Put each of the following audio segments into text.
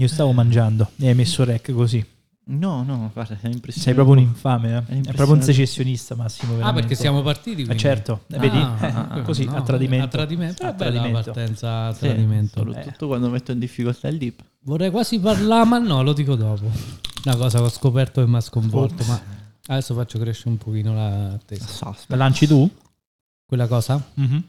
Io stavo mangiando e hai messo rec così. No, no, guarda, è impressionante. Sei proprio un infame, eh? È, impressionante. proprio un secessionista, Massimo. Ah, veramente. perché siamo partiti Eh, quindi. certo, Ah, vedi? ah, Eh, così, no, a tradimento. A tradimento. A È bella la tradimento. partenza a Sì, tradimento. soprattutto quando metto in difficoltà il dip. Vorrei quasi parlare, ma no, lo dico dopo. Una cosa che ho scoperto che mi ha sconvolto, ma adesso faccio crescere un pochino la testa. La lanci tu? Quella cosa? Mhm.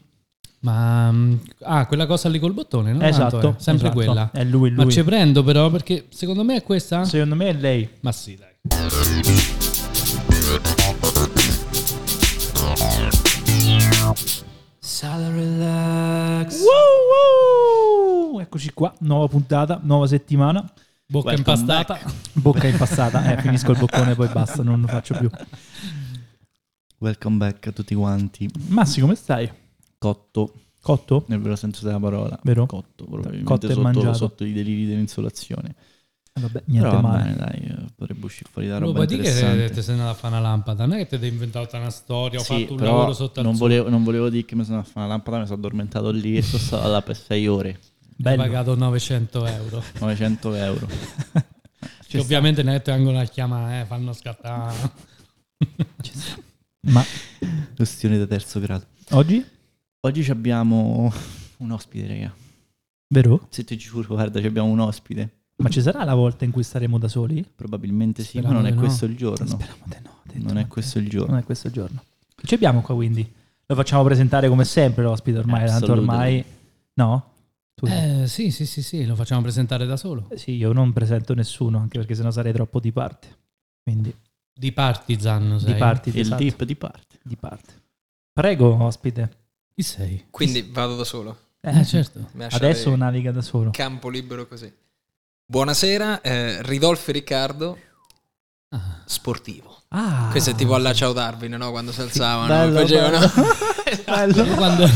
Ma mm, ah, quella cosa lì col bottone, no? Esatto. Tanto è sempre esatto. quella. È lui, Ma lui. ci prendo però perché secondo me è questa? Secondo me è lei. Ma sì, dai. Woo, woo! Eccoci qua, nuova puntata, nuova settimana. Bocca Welcome impastata. Bocca impastata, eh, finisco il boccone poi basta, non lo faccio più. Welcome back a tutti quanti. Massi, come stai? Cotto, Cotto? nel vero senso della parola. Vero? Cotto, probabilmente Cotto e sotto, mangiato. sotto i deliri dell'insolazione. Eh, Vabbè, niente Però male. bene, dai, eh, potrebbe uscire fuori da roba puoi dire che interessante. ti sei andato a fare una lampada, non è che ti sei inventato una storia, ho Sì, fatto un lavoro sotto al non volevo, non volevo dire che mi sono a fare una lampada, mi sono addormentato lì e sono stato là per 6 ore, Ho Bello. pagato 900 euro. 900 euro. Che ovviamente ne vengono a chiamare, eh, fanno scattare. Ma Questione da terzo grado. oggi? Oggi ci abbiamo un ospite, raga. Vero? Se ti giuro, guarda, ci abbiamo un ospite. Ma ci sarà la volta in cui staremo da soli? Probabilmente sì, ma Speriamo non è no. questo il giorno. Speriamo di no. Non è ma- questo il giorno. Non è questo il giorno. Ci abbiamo qua quindi? Lo facciamo presentare come sempre l'ospite ormai, tanto ormai... No? Tu- Eh, sì, sì, sì, sì, lo facciamo presentare da solo. Eh, Sì, io non presento nessuno, anche perché sennò sarei troppo di parte. Quindi, Di Partizan, sei. di parte, E il dip di parte. Di parte. Prego, ospite. Chi sei? Quindi vado da solo. Eh, certo. Adesso naviga da solo. campo libero così. Buonasera, eh, Ridolfo e Riccardo, Ah. sportivo. Ah, Questo è tipo alla Ciao Darwin, no? Quando si alzavano Bello, facevano... bello. Io quando-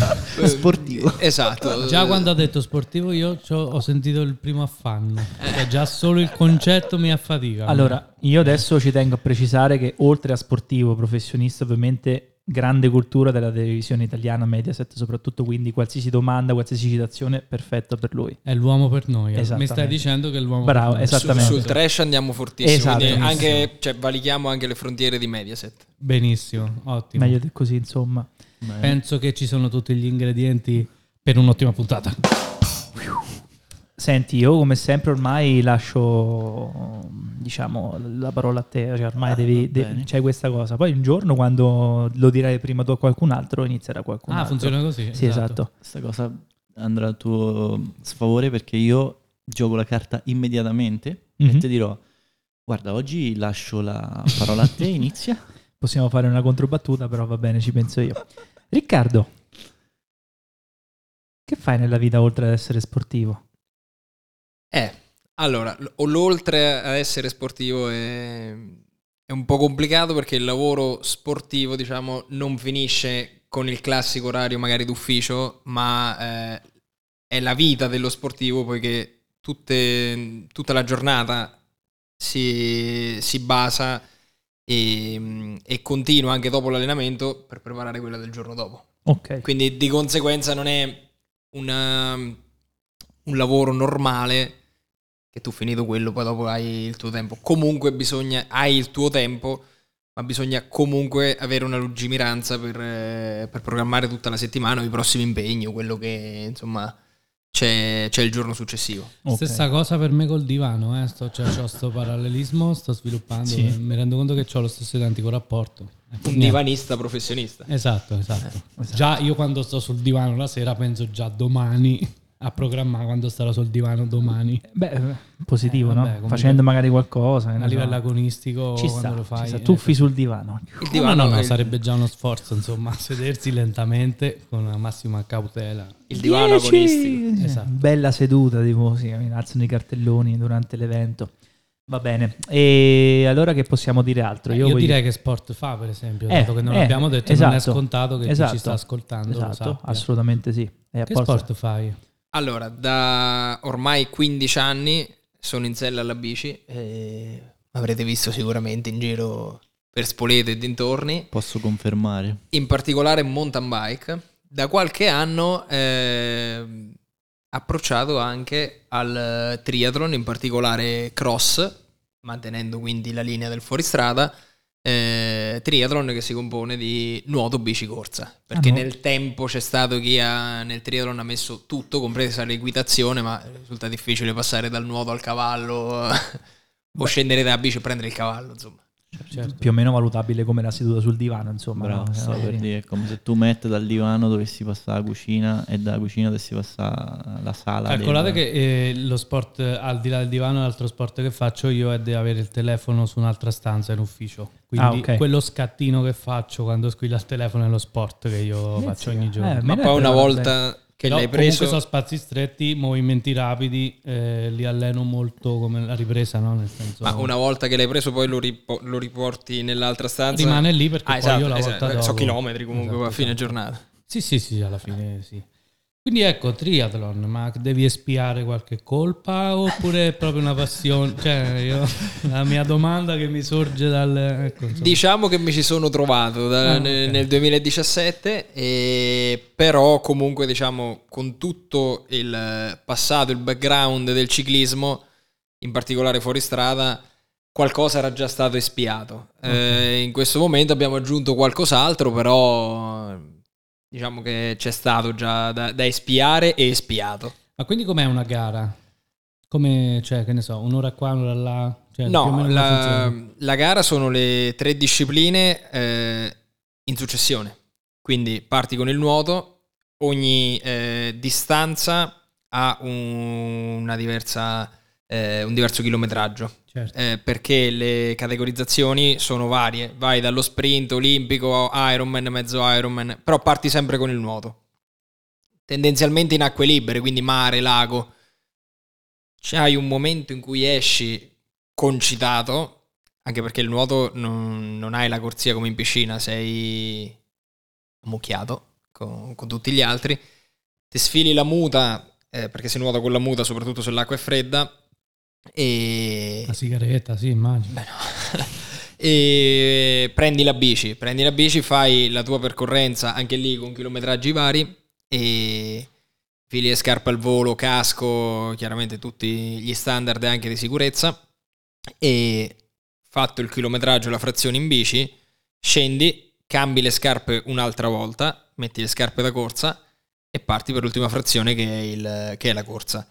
Sportivo. Esatto. già quando ha detto sportivo io ho sentito il primo affanno. Cioè, già solo il concetto mi affatica. Allora, io adesso ci tengo a precisare che oltre a sportivo, professionista, ovviamente grande cultura della televisione italiana, Mediaset soprattutto, quindi qualsiasi domanda, qualsiasi citazione, perfetto per lui. È l'uomo per noi. eh. Mi stai dicendo che è l'uomo Bravo, per noi. Esattamente. sul trash andiamo fortissimo. Esatto. anche, cioè, valichiamo anche le frontiere di Mediaset. Benissimo, ottimo. Meglio di così, insomma. Penso che ci sono tutti gli ingredienti per un'ottima puntata. Senti, io come sempre ormai lascio, diciamo, la parola a te, cioè ormai devi, de- c'è questa cosa. Poi un giorno quando lo dirai prima tu a qualcun altro, inizierà qualcun Ah, altro. funziona così? Sì, esatto. Questa cosa andrà a tuo sfavore perché io gioco la carta immediatamente Mhm. e ti dirò, guarda, oggi lascio la parola a te, inizia. Possiamo fare una controbattuta, però va bene, ci penso io. Riccardo, che fai nella vita oltre ad essere sportivo? Eh, allora, l'oltre ad essere sportivo è, è un po' complicato perché il lavoro sportivo, diciamo, non finisce con il classico orario magari d'ufficio, ma eh, è la vita dello sportivo poiché tutte- tutta la giornata si, si basa e, e continua anche dopo l'allenamento per preparare quella del giorno dopo. Ok. Quindi di conseguenza non è una- un lavoro normale che tu finito quello poi dopo hai il tuo tempo. Comunque bisogna, hai il tuo tempo, ma bisogna comunque avere una lungimiranza per, eh, per programmare tutta la settimana o i prossimi impegni o quello che insomma c'è, c'è il giorno successivo. ok. Stessa cosa per me col divano, eh. sto, cioè, c'ho sto parallelismo, sto sviluppando, Sì. e mi rendo conto che ho lo stesso identico rapporto. Eh, Un divanista professionista. Esatto, esatto. esatto. Già io quando sto sul divano la sera penso già domani a programmare quando starò sul divano domani. Beh, positivo, Eh, no? vabbè, comunque- Facendo magari qualcosa. A ne so. livello agonistico ci quando sta, lo fai. ci sta. eh, Tuffi sul divano. Il No, divano, no, no, il- sarebbe già uno sforzo, insomma, sedersi lentamente con la massima cautela. il divano Dieci! agonistico. Esatto. Bella seduta, tipo, sì, mi alzano i cartelloni durante l'evento. Va bene. E allora che possiamo dire altro? Io, voglio- direi che sport fa, per esempio, Eh, dato che non eh, l'abbiamo detto, non è esatto, scontato che chi esatto, ci sta ascoltando Esatto, assolutamente sì. A Che sport fai? Allora, da ormai 15 anni sono in sella alla bici e avrete visto sicuramente in giro per Spoleto e dintorni, Posso confermare. in particolare mountain bike. Da qualche anno eh, approcciato anche al triathlon, in particolare cross, mantenendo quindi la linea del fuoristrada, eh, triathlon che si compone di nuoto, bici, corsa. Perché Ah, no. nel tempo c'è stato chi ha, nel triathlon ha messo tutto, compresa l'equitazione, ma risulta difficile passare dal nuoto al cavallo o scendere dalla bici e prendere il cavallo, insomma. Certo. Più o meno valutabile come la seduta sul divano, insomma. Bravo, no? Eh, per dire, è come se tu metti dal divano dovessi passare alla cucina e dalla cucina dovessi passare alla sala. Calcolate del- che eh, lo sport eh, al di là del divano, l'altro sport che faccio io è di avere il telefono su un'altra stanza in ufficio. Quindi Ah, ok. quello scattino che faccio quando squilla il telefono è lo sport che io faccio ogni giorno. Eh, Ma poi una volta che Però l'hai comunque preso... sono spazi stretti, movimenti rapidi, eh, li alleno molto come la ripresa, no? Nel senso, Ma una volta che l'hai preso poi lo, ripo- lo riporti nell'altra stanza? rimane lì perché Ah, poi esatto, io la esatto. volta dopo... Sono chilometri comunque Esatto, a fine esatto. giornata. Sì, sì, sì, alla fine sì. Quindi ecco, triathlon, ma devi espiare qualche colpa oppure è proprio una passione? Cioè, io, la mia domanda che mi sorge dal... Ecco. Diciamo che mi ci sono trovato da- Ah, ne- ok. nel 2017, e però comunque diciamo con tutto il passato, il background del ciclismo, in particolare fuori strada, qualcosa era già stato espiato. Eh, in questo momento abbiamo aggiunto qualcos'altro, però diciamo che c'è stato già da, da espiare e espiato. Ma quindi com'è una gara? Come, cioè, che ne so, un'ora qua, un'ora là? Cioè, No, la, la gara sono le tre discipline eh, in successione. Quindi parti con il nuoto, ogni eh, distanza ha un, una diversa, eh, un diverso chilometraggio. Certo. Eh, perché le categorizzazioni sono varie. Vai dallo sprint olimpico, Ironman, mezzo Ironman, però parti sempre con il nuoto. Tendenzialmente in acque libere, quindi mare, lago. C'hai un momento in cui esci concitato, anche perché il nuoto non, non hai la corsia come in piscina, sei ammucchiato con, con tutti gli altri. Ti sfili la muta, eh, perché si nuota con la muta, soprattutto se l'acqua è fredda. E La sigaretta, sì, immagino. Beh, no. e prendi la bici, prendi la bici, fai la tua percorrenza anche lì con chilometraggi vari e fili e scarpe al volo, casco, chiaramente tutti gli standard anche di sicurezza e fatto il chilometraggio, la frazione in bici, scendi, cambi le scarpe un'altra volta, metti le scarpe da corsa e parti per l'ultima frazione che è, il- che è la corsa.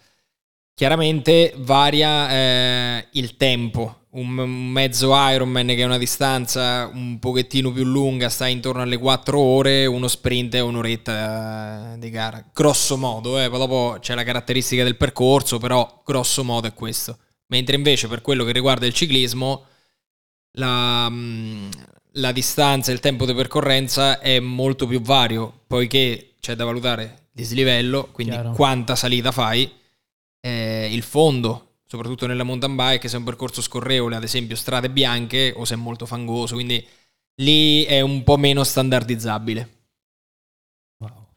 Chiaramente varia eh, il tempo. Un, mezzo Ironman che è una distanza un pochettino più lunga, sta intorno alle 4 ore, uno sprint è un'oretta eh, di gara. Grosso modo, eh, poi dopo c'è la caratteristica del percorso, però grosso modo è questo. Mentre invece per quello che riguarda il ciclismo, la, mm, la distanza e il tempo di percorrenza è molto più vario, poiché c'è da valutare dislivello, quindi Chiaro. quanta salita fai, eh, il fondo, soprattutto nella mountain bike, se è un percorso scorrevole, ad esempio strade bianche, o se è molto fangoso, quindi lì è un po' meno standardizzabile. Wow.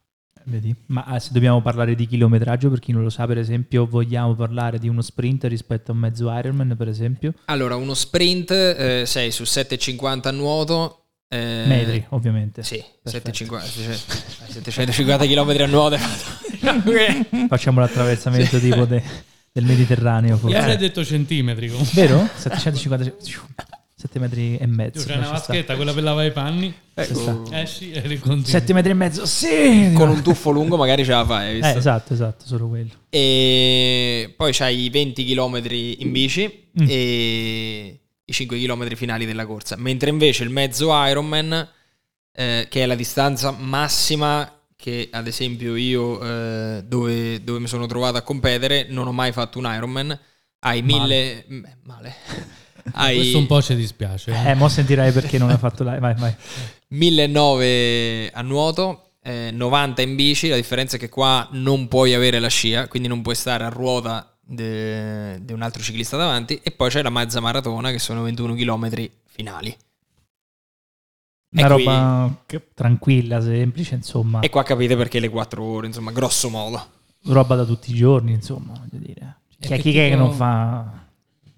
Vedi? Ma ah, se dobbiamo parlare di chilometraggio, per chi non lo sa, per esempio, vogliamo parlare di uno sprint rispetto a un mezzo Ironman, per esempio? Allora, uno sprint, eh, sei su 7,50 a nuoto. eh, Metri, ovviamente. Sì, Perfetto. 750, cioè, 750 km a nuoto. Facciamo l'attraversamento tipo de- del Mediterraneo, forse. avrei detto centimetri comunque. Vero? 750 7 metri e mezzo. C'è una vaschetta, quella per lavare i panni, sta. esci e ricontinui. 7 metri e mezzo, sì! Con un tuffo lungo magari ce la fai, hai visto? Eh, esatto, esatto, solo quello. E poi c'hai i 20 km in bici Mm. e i 5 km finali della corsa. Mentre invece il mezzo Ironman, eh, che è la distanza massima che ad esempio io eh, dove, dove mi sono trovato a competere, non ho mai fatto un Ironman, hai mille... Beh, male. hai Questo un po' ci dispiace. eh. Eh, mo sentirai perché non hai fatto la... Vai, vai. 1900 a nuoto, eh, 90 in bici, la differenza è che qua non puoi avere la scia, quindi non puoi stare a ruota di un altro ciclista davanti e poi c'è la mezza maratona che sono 21 km finali. Una E qui- roba tranquilla, semplice, insomma. E qua capite perché le 4 ore, insomma, grosso modo. Roba da tutti i giorni, insomma, voglio dire. E Chi è che non fa...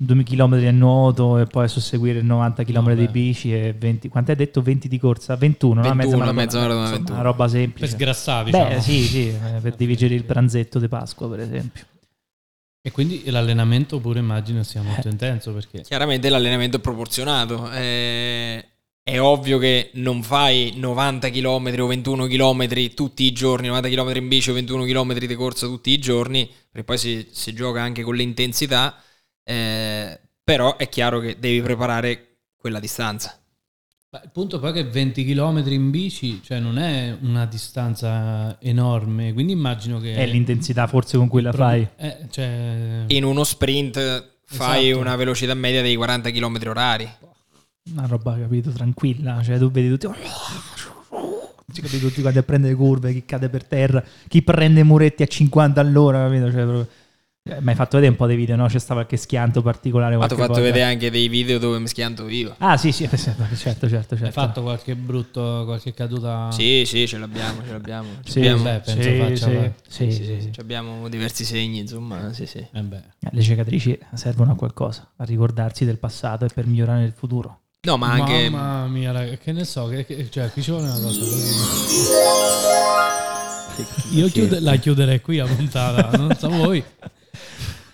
2 km a nuoto e poi susseguire 90 km Vabbè. di bici e 20 quanto hai detto 20 di corsa 21 no? 21, maratona, mezza maratona, insomma, 21. una roba Per semplice sgrassare, diciamo. beh sì sì eh, per dividere il pranzetto di Pasqua per esempio E quindi l'allenamento pure immagino sia molto Eh. intenso perché Chiaramente l'allenamento è proporzionato. eh, è ovvio che non fai 90 km o 21 km tutti i giorni, 90 km in bici o 21 km di corsa tutti i giorni, perché poi si, si gioca anche con l'intensità, eh, però è chiaro che devi preparare quella distanza. Beh, il punto poi è che 20 km in bici, cioè non è una distanza enorme, quindi immagino che è l'intensità forse con cui la fai Eh, cioè, In uno sprint fai Esatto. una velocità media dei 40 km orari. Una roba capito tranquilla cioè tu vedi tutti ci capito tutti quanti a prendere curve chi cade per terra chi prende muretti a 50 all'ora capito cioè proprio eh, mi hai fatto vedere un po' dei video no c'è stato qualche schianto particolare Ma ti ho fatto volta? vedere anche dei video dove mi schianto io. ah sì sì certo certo certo, hai certo. fatto qualche brutto, qualche caduta? Sì, sì, ce l'abbiamo, ce l'abbiamo. Ci Sì, abbiamo, beh, penso sì, faccia sì, sì, sì, sì, abbiamo diversi segni, insomma, sì, sì. Eh beh. Eh, Le cicatrici servono a qualcosa, a ricordarsi del passato e per migliorare nel futuro. No, ma anche... Mamma mia, raga, che ne so, che, che- cioè, qui ci vuole una cosa così. Io chiude- la chiuderei qui a puntata, non so voi.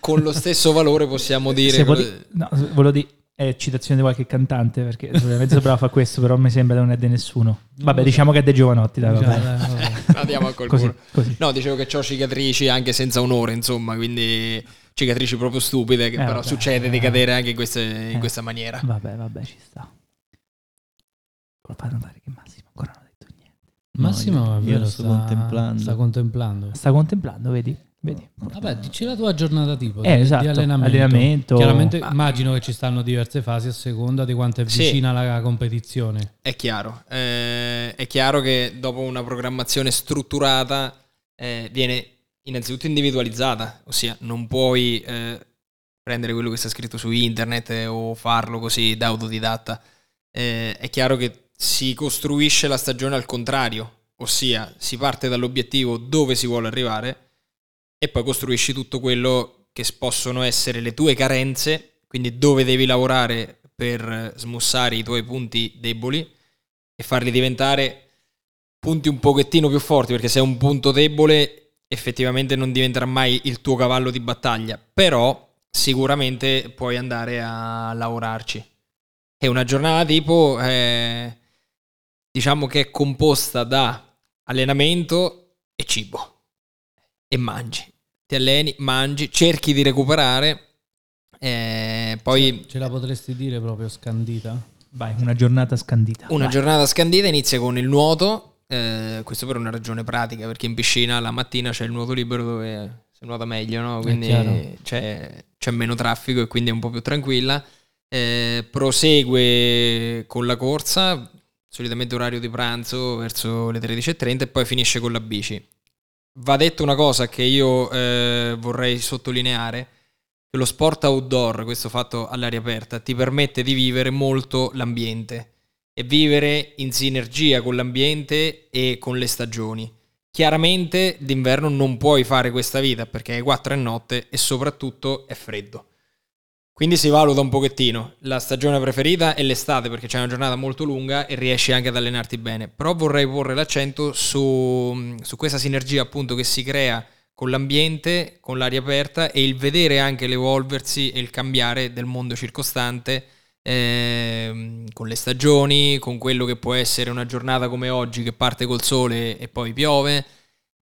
con lo stesso valore possiamo dire... Se quello- vole- no, volevo dire, è citazione di qualche cantante, perché ovviamente sembrava fa questo, però mi sembra che non è di nessuno. Vabbè, diciamo che è dei giovanotti, dai, vabbè. dai, vabbè. Andiamo a quel Così, così. No, dicevo che ho cicatrici anche senza onore, insomma, quindi cicatrici proprio stupide, che Eh, però vabbè. succede di Eh. cadere anche in, queste- in Eh. questa maniera. Vabbè, vabbè, ci sta. Lo fa notare che Massimo ancora non ha detto niente. Massimo, io è vero, lo sto sta contemplando. Sta contemplando. Sta contemplando, vedi? Vedi? Vabbè, dici la tua giornata tipo Eh, di- esatto, di allenamento. allenamento. Chiaramente Ma- immagino che ci stanno diverse fasi a seconda di quanto è Sì. vicina la competizione. È chiaro, eh, è chiaro che dopo una programmazione strutturata eh, viene innanzitutto individualizzata, ossia non puoi eh, prendere quello che sta scritto su internet eh, o farlo così da autodidatta. Eh, è chiaro che si costruisce la stagione al contrario, ossia si parte dall'obiettivo dove si vuole arrivare e poi costruisci tutto quello che possono essere le tue carenze, quindi dove devi lavorare per smussare i tuoi punti deboli e farli diventare punti un pochettino più forti, perché se è un punto debole effettivamente non diventerà mai il tuo cavallo di battaglia, però sicuramente puoi andare a lavorarci. E una giornata tipo eh, diciamo che è composta da allenamento e cibo e mangi. Ti alleni, mangi, cerchi di recuperare, eh, poi Ce la potresti dire proprio scandita? Vai, una giornata scandita. una Vai. giornata scandita inizia con il nuoto, eh, questo per una ragione pratica, perché in piscina la mattina c'è il nuoto libero dove si nuota meglio, no? quindi c'è, c'è meno traffico e quindi è un po' più tranquilla. Eh, prosegue con la corsa, solitamente orario di pranzo verso le 13.30 e poi finisce con la bici. Va detto una cosa che io eh, vorrei sottolineare, che lo sport outdoor, questo fatto all'aria aperta, ti permette di vivere molto l'ambiente e vivere in sinergia con l'ambiente e con le stagioni. Chiaramente d'inverno non puoi fare questa vita perché è 4 e notte e soprattutto è freddo. Quindi si valuta un pochettino. La stagione preferita è l'estate perché c'è una giornata molto lunga e riesci anche ad allenarti bene. Però vorrei porre l'accento su, su questa sinergia appunto che si crea con l'ambiente, con l'aria aperta e il vedere anche l'evolversi e il cambiare del mondo circostante ehm, con le stagioni, con quello che può essere una giornata come oggi che parte col sole e poi piove.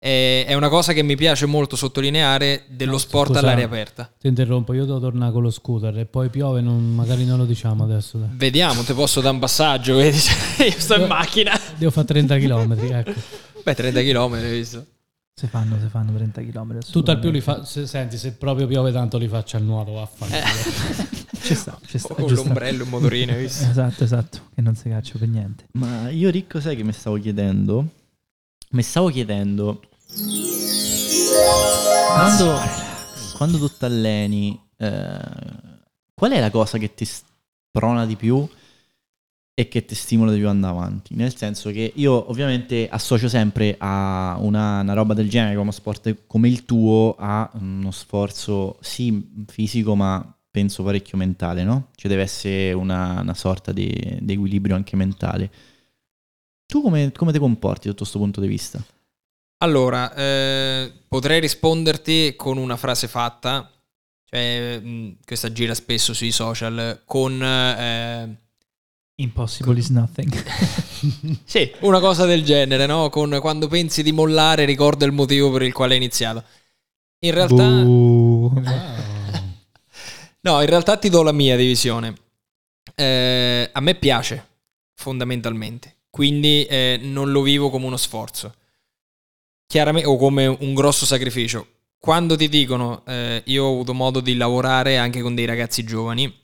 Eh, è una cosa che mi piace molto sottolineare dello No, sport scusa. all'aria aperta. Ti interrompo, io devo tornare con lo scooter e poi piove, non- magari non lo diciamo adesso. dai. Vediamo, ti posso dare un passaggio, vedi? Io sto in macchina. Devo fare 30 km, ecco. Beh, 30 km, hai visto? Se fanno, se fanno 30 km. Tutto al più li fa, se, senti, se proprio piove tanto li faccio al nuoto, vaffanculo. Ci sta, ci sta. Con l'ombrello, il motorino, visto? Esatto, esatto, che non si caccia per niente. Ma io Ricco sai che mi stavo chiedendo? Mi stavo chiedendo quando, quando tu ti alleni, eh, qual è la cosa che ti sprona di più e che ti stimola di più andare avanti? Nel senso che io ovviamente associo sempre a una, una roba del genere come sport come il tuo a uno sforzo sì fisico ma penso parecchio mentale, no? Ci deve essere una, una sorta di, di equilibrio anche mentale. Tu come, come ti comporti sotto questo punto di vista? Allora, eh, potrei risponderti con una frase fatta, cioè mh, questa gira spesso sui social, con... eh, Impossible is nothing. sì, una cosa del genere, no? Con quando pensi di mollare ricorda il motivo per il quale hai iniziato. In realtà... No, in realtà ti do la mia divisione. Eh, a me piace, fondamentalmente. Quindi eh, non lo vivo come uno sforzo. Chiaramente, o come un grosso sacrificio. Quando ti dicono, eh, io ho avuto modo di lavorare anche con dei ragazzi giovani,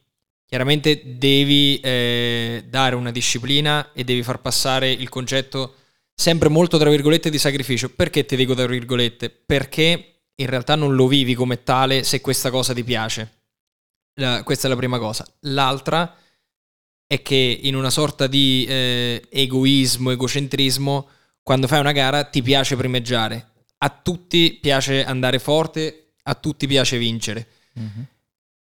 chiaramente devi eh, dare una disciplina e devi far passare il concetto sempre molto tra virgolette di sacrificio. Perché ti dico tra virgolette? Perché in realtà non lo vivi come tale se questa cosa ti piace. La- questa è la prima cosa. L'altra è che in una sorta di eh, egoismo, egocentrismo, quando fai una gara ti piace primeggiare. A tutti piace andare forte, a tutti piace vincere.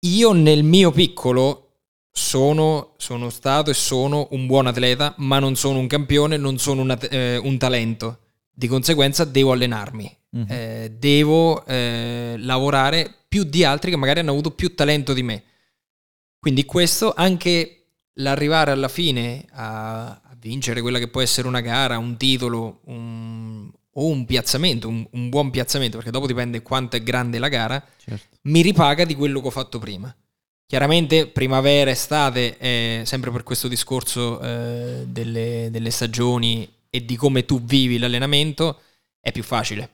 Io nel mio piccolo sono, sono stato e sono un buon atleta, ma non sono un campione, non sono una- eh, un talento. Di conseguenza devo allenarmi, Mhm. eh, devo eh, lavorare più di altri che magari hanno avuto più talento di me. Quindi questo, anche l'arrivare alla fine a, a vincere quella che può essere una gara, un titolo un- o un piazzamento, un, un buon piazzamento, perché dopo dipende quanto è grande la gara, Certo. mi ripaga di quello che ho fatto prima. Chiaramente primavera, estate, eh, sempre per questo discorso eh, delle, delle stagioni e di come tu vivi l'allenamento, è più facile.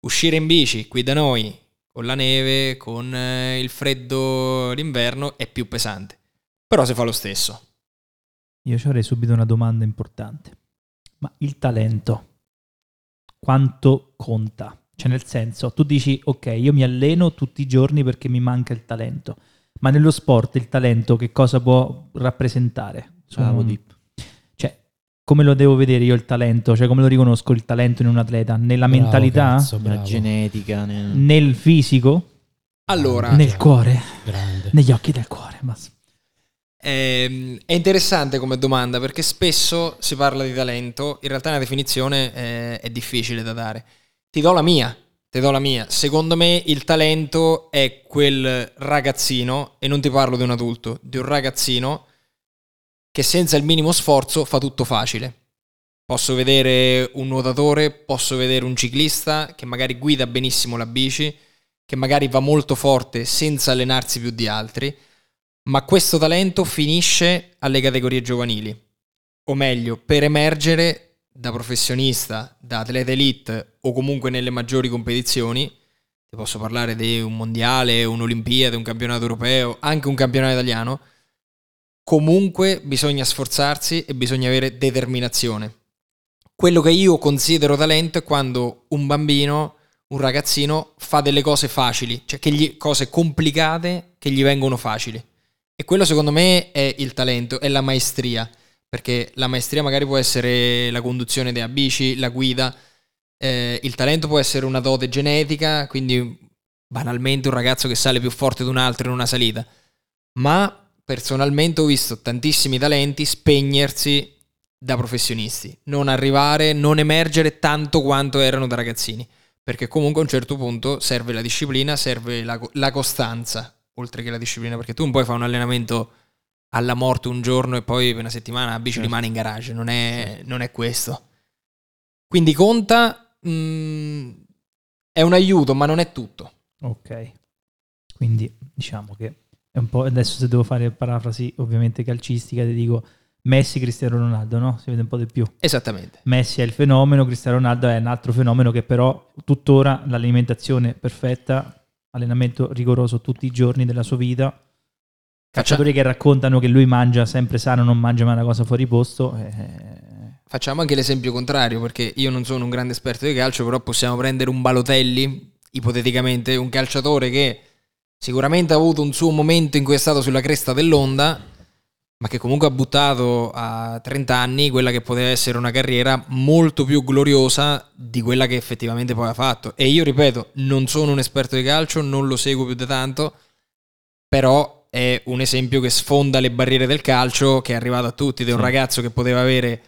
Uscire in bici qui da noi con la neve, con eh, il freddo d'inverno è più pesante. Però si fa lo stesso. Io ci avrei subito una domanda importante. Ma il talento, quanto conta? Cioè nel senso, tu dici, ok, io mi alleno tutti i giorni perché mi manca il talento. Ma nello sport il talento che cosa può rappresentare? Su Bravo, un- Dip. Cioè, come lo devo vedere io il talento? Cioè, come lo riconosco il talento in un atleta? Nella Bravo, mentalità? cazzo, Nella genetica, nel- Nel fisico? Allora, nel cuore? Grande. Negli occhi del cuore? basta. Ehm, è interessante come domanda perché spesso si parla di talento, in realtà una definizione eh, è difficile da dare. Ti do la mia, ti do la mia. Secondo me il talento è quel ragazzino, e non ti parlo di un adulto, di un ragazzino che senza il minimo sforzo fa tutto facile. Posso vedere un nuotatore, posso vedere un ciclista che magari guida benissimo la bici, che magari va molto forte senza allenarsi più di altri ma questo talento finisce alle categorie giovanili. O meglio, per emergere da professionista, da atleta elite o comunque nelle maggiori competizioni, ti posso parlare di un mondiale, un'Olimpiade, un campionato europeo, anche un campionato italiano, comunque bisogna sforzarsi e bisogna avere determinazione. Quello che io considero talento è quando un bambino, un ragazzino, fa delle cose facili, cioè gli, cose complicate che gli vengono facili. E quello secondo me è il talento, è la maestria, perché la maestria magari può essere la conduzione della bici, la guida, eh, il talento può essere una dote genetica, quindi banalmente un ragazzo che sale più forte di un altro in una salita. Ma personalmente ho visto tantissimi talenti spegnersi da professionisti, non arrivare, non emergere tanto quanto erano da ragazzini, perché comunque a un certo punto serve la disciplina, serve la, la costanza, oltre che la disciplina, perché tu non puoi fare un allenamento alla morte un giorno e poi per una settimana la bici Certo. rimane in garage, non è, non è questo. Quindi conta, mm, è un aiuto, ma non è tutto. Ok. Quindi diciamo che è un po'. Adesso se devo fare parafrasi ovviamente calcistica, ti dico Messi, Cristiano Ronaldo, no? Si vede un po' di più. Esattamente. Messi è il fenomeno, Cristiano Ronaldo è un altro fenomeno che però tuttora l'alimentazione perfetta, allenamento rigoroso tutti i giorni della sua vita. Calciatori che raccontano che lui mangia sempre sano, non mangia mai una cosa fuori posto. eh, Facciamo anche l'esempio contrario, perché io non sono un grande esperto di calcio, però possiamo prendere un Balotelli, ipoteticamente, un calciatore che sicuramente ha avuto un suo momento in cui è stato sulla cresta dell'onda, ma che comunque ha buttato a 30 anni quella che poteva essere una carriera molto più gloriosa di quella che effettivamente poi ha fatto. E io ripeto, non sono un esperto di calcio, non lo seguo più di tanto, però è un esempio che sfonda le barriere del calcio, che è arrivato a tutti, ed è un ragazzo che poteva avere,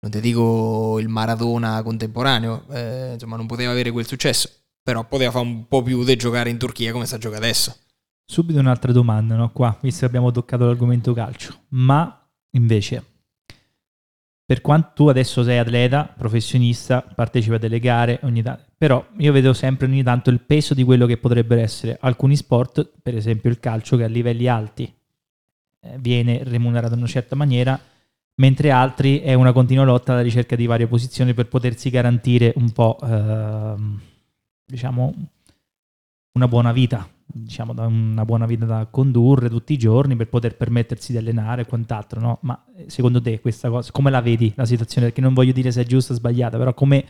non ti dico il Maradona contemporaneo, eh, insomma non poteva avere quel successo, però poteva fare un po' più di giocare in Turchia come sta giocando adesso. Subito un'altra domanda, no? Qua, visto che abbiamo toccato l'argomento calcio. Ma invece, per quanto tu adesso sei atleta, professionista, partecipi a delle gare ogni tanto, però io vedo sempre ogni tanto il peso di quello che potrebbero essere alcuni sport, per esempio il calcio che a livelli alti eh, viene remunerato in una certa maniera, mentre altri è una continua lotta alla ricerca di varie posizioni per potersi garantire un po', ehm, diciamo, una buona vita, diciamo, da una buona vita da condurre tutti i giorni per poter permettersi di allenare e quant'altro, no? Ma eh, secondo te questa cosa, come la vedi la situazione? Perché non voglio dire se è giusta o sbagliata, però come